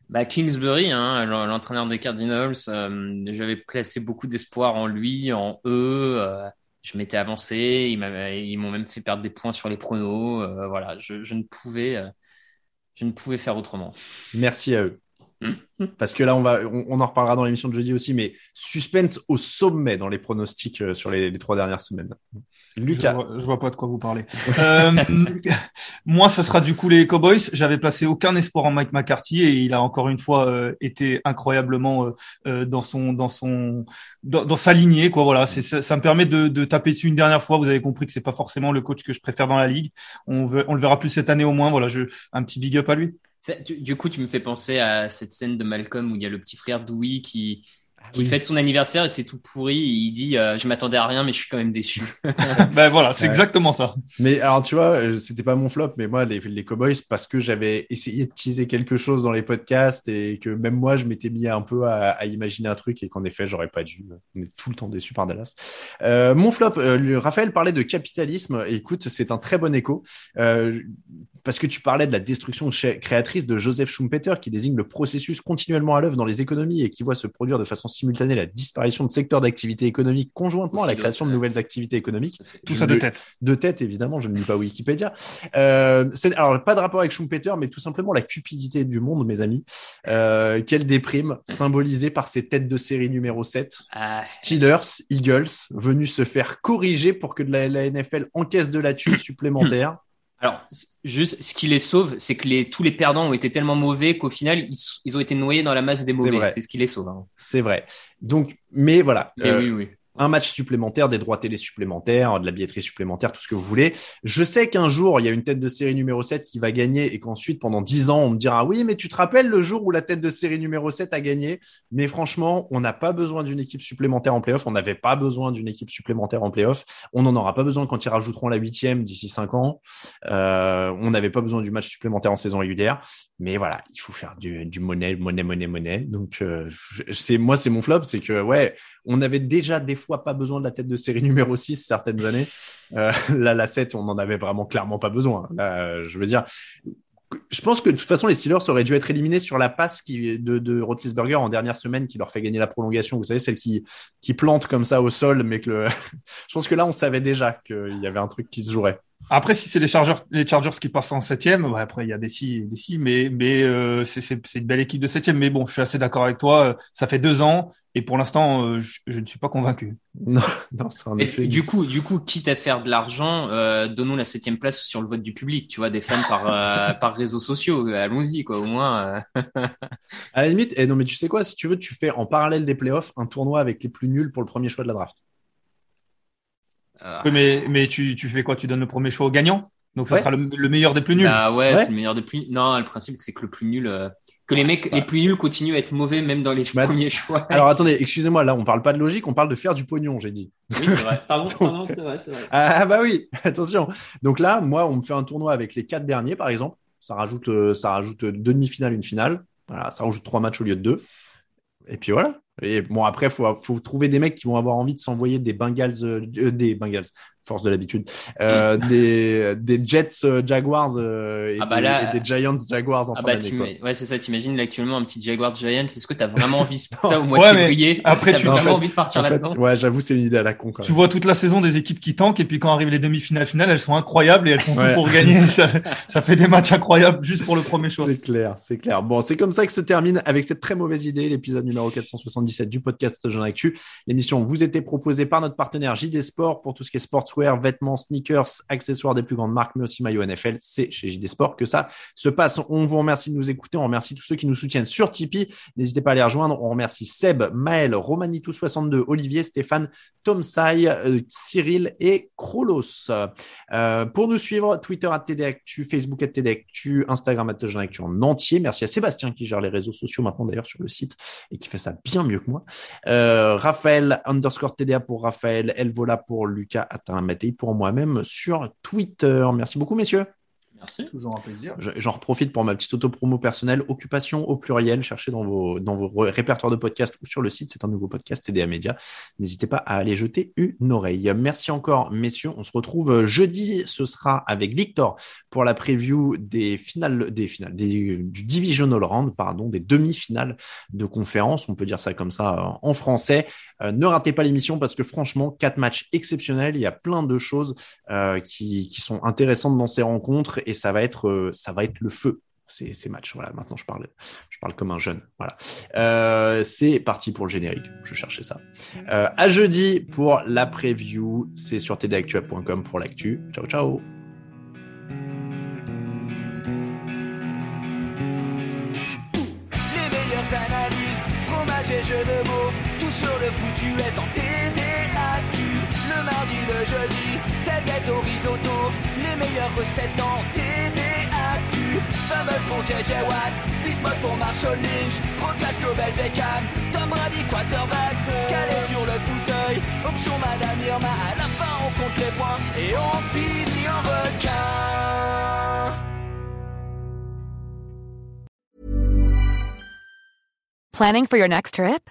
Bah, Kingsbury, hein, l'en- l'entraîneur des Cardinals, euh, j'avais placé beaucoup d'espoir en lui, en eux. euh, je m'étais avancé, ils m'ont même fait perdre des points sur les pronos. euh, voilà, je, je ne pouvais, euh, je ne pouvais faire autrement. Merci à eux. Parce que là, on va, on, en reparlera dans l'émission de jeudi aussi, mais suspense au sommet dans les pronostics euh, sur les, trois dernières semaines. Lucas. Je vois, pas de quoi vous parlez. euh, *laughs* moi, ce sera du coup les Cowboys. J'avais placé aucun espoir en Mike McCarthy et il a encore une fois euh, été incroyablement euh, dans son, dans son, dans, sa lignée. Quoi, voilà, c'est, ça, ça, me permet de, de, taper dessus une dernière fois. Vous avez compris que c'est pas forcément le coach que je préfère dans la ligue. On, veut, on le verra plus cette année au moins. Voilà, je, un petit big up à lui. Du coup, tu me fais penser à cette scène de Malcolm où il y a le petit frère Dewey qui, qui fête son anniversaire et c'est tout pourri. Et il dit euh, Je m'attendais à rien, mais je suis quand même déçu. *laughs* *laughs* ben voilà, c'est exactement ça. Mais alors, tu vois, euh, c'était pas mon flop, mais moi, les, les Cowboys, parce que j'avais essayé de teaser quelque chose dans les podcasts et que même moi, je m'étais mis un peu à, à imaginer un truc et qu'en effet, j'aurais pas dû. On est tout le temps déçu par Dallas. Euh, mon flop, euh, Raphaël parlait de capitalisme. Et écoute, c'est un très bon écho. Parce que tu parlais de la destruction créatrice de Joseph Schumpeter, qui désigne le processus continuellement à l'œuvre dans les économies et qui voit se produire de façon simultanée la disparition de secteurs d'activité économique conjointement à la création de nouvelles activités économiques. Tout ça de tête. De tête, évidemment, je ne lis pas Wikipédia. Euh, alors, pas de rapport avec Schumpeter, mais tout simplement la cupidité du monde, mes amis. Euh, quelle déprime, symbolisée par ces têtes de série numéro 7. Ah. Steelers, Eagles, venus se faire corriger pour que la, la NFL encaisse de la thune *clears throat* supplémentaire. Alors, juste, ce qui les sauve, c'est que les, tous les perdants ont été tellement mauvais qu'au final, ils, ont été noyés dans la masse des mauvais. C'est ce qui les sauve. Hein. C'est vrai. Donc, mais voilà. Euh, oui, oui un match supplémentaire, des droits télé supplémentaires, de la billetterie supplémentaire, tout ce que vous voulez. Je sais qu'un jour, il y a une tête de série numéro 7 qui va gagner et qu'ensuite, pendant 10 ans, on me dira, oui, mais tu te rappelles le jour où la tête de série numéro 7 a gagné? Mais franchement, on n'a pas besoin d'une équipe supplémentaire en playoff. On n'avait pas besoin d'une équipe supplémentaire en playoff. On n'en aura pas besoin quand ils rajouteront la huitième d'ici 5 ans. Euh, on n'avait pas besoin du match supplémentaire en saison régulière. Mais voilà, il faut faire du, monnaie, monnaie, monnaie, monnaie. Donc, euh, c'est, moi, c'est mon flop. C'est que, ouais, on avait déjà des fois pas besoin de la tête de série *laughs* numéro 6 certaines années. Euh, là, la 7, on en avait vraiment clairement pas besoin. Là, je veux dire, je pense que de toute façon, les Steelers auraient dû être éliminés sur la passe qui, de, de en dernière semaine qui leur fait gagner la prolongation. Vous savez, celle qui, qui plante comme ça au sol, mais que *laughs* je pense que là, on savait déjà qu'il y avait un truc qui se jouerait. Après, si c'est les Chargers, les Chargers qui passent en septième, bah, après il y a des si, des si, mais mais euh, c'est c'est une belle équipe de septième. Mais bon, je suis assez d'accord avec toi. Ça fait deux ans et pour l'instant, euh, je, ne suis pas convaincu. Non, *laughs* non, c'est un effet. Du coup, du coup, quitte à faire de l'argent, euh, donnons la septième place sur le vote du public. Tu vois, des fans par euh, *laughs* par réseaux sociaux. Allons-y, quoi, au moins. à la limite, et eh non, mais tu sais quoi, si tu veux, tu fais en parallèle des playoffs un tournoi avec les plus nuls pour le premier choix de la draft. Oui, mais, mais tu, tu fais quoi? Tu donnes le premier choix au gagnant? Donc ça sera le, meilleur des plus nuls Bah ouais, c'est le meilleur des plus Non, le principe, c'est que le plus nul. Euh, que les mecs les plus nuls continuent à être mauvais même dans les premiers *laughs* choix. Alors attendez, excusez-moi, là on parle pas de logique, on parle de faire du pognon, j'ai dit. Oui, c'est vrai. *laughs* Pardon, pardon, c'est vrai, c'est vrai. Ah bah oui, *laughs* attention. Donc là, moi, on me fait un tournoi avec les quatre derniers, par exemple. Ça rajoute, euh, ça rajoute deux demi-finales, une finale. Voilà, ça rajoute trois matchs au lieu de deux. Et puis voilà. Et bon, après, faut, faut trouver des mecs qui vont avoir envie de s'envoyer des Bengals, euh, des Bengals, force de l'habitude, euh, mm. des, des Jets euh, Jaguars euh, et, ah bah des, et, des, Giants Jaguars en ah fin bah d'année. Ouais, c'est ça. T'imagines actuellement un petit Jaguar Giants. Est-ce que t'as vraiment envie de *laughs* ça au mois ouais, de février? Après, tu as vraiment envie de partir là-dedans? Ouais, j'avoue, c'est une idée à la con. Quand tu vois toute la saison des équipes qui tankent et puis quand arrivent les demi-finales finales, elles sont incroyables et elles font tout pour gagner. *laughs* ça, ça, fait des matchs incroyables juste pour le premier choix. C'est clair, c'est clair. Bon, c'est comme ça que se termine avec cette très mauvaise idée l'épisode numéro 477 du podcast Jean Actu. L'émission vous était proposée par notre partenaire JD Sport pour tout ce qui est sportswear, vêtements, sneakers, accessoires des plus grandes marques, mais aussi maillot NFL. C'est chez JD Sport que ça se passe. On vous remercie de nous écouter. On remercie tous ceux qui nous soutiennent sur Tipeee. N'hésitez pas à les rejoindre. On remercie Seb, Maël, Romanitou62, Olivier, Stéphane, Tom Sai, euh, Cyril et Krolos. Euh, pour nous suivre, Twitter à TDActu, Facebook à TDActu, Instagram à Actu en entier. Merci à Sébastien qui gère les réseaux sociaux maintenant d'ailleurs sur le site et qui fait ça bien mieux que moi. Euh, Raphaël underscore TDA pour Raphaël, Elvola pour Lucas, Atteint pour moi-même sur Twitter. Merci beaucoup, messieurs. Merci. Toujours un plaisir. J'en profite pour ma petite auto-promo personnelle. Occupation au pluriel. Cherchez dans vos, dans vos répertoires de podcast ou sur le site. C'est un nouveau podcast TDA Média. N'hésitez pas à aller jeter une oreille. Merci encore, messieurs. On se retrouve jeudi. Ce sera avec Victor pour la preview des finales, des finales, des, du divisional round, pardon, des demi-finales de conférence. On peut dire ça comme ça en français. Euh, ne ratez pas l'émission parce que franchement, quatre matchs exceptionnels. Il y a plein de choses euh, qui, sont intéressantes dans ces rencontres et ça va être, euh, ça va être le feu ces, matchs. Voilà, maintenant je parle, je parle comme un jeune. Voilà. C'est parti pour le générique. Je cherchais ça. Euh, à jeudi pour la preview. C'est sur tdactua.com pour l'actu. Ciao, ciao. Les meilleures analyses, fromage et jeux de mots, sur le foutu est en TDAQ. Le mardi, le jeudi, tel gâteau risotto, les meilleures recettes en TDAQ. Fumble pour JJ Watt, Bismuth pour Marshall Lynch, Proclash Global Beckham, Tom Brady quarterback, calé sur le fauteuil, option Madame Irma, à la fin on compte les points et on finit en requin. Planning for your next trip?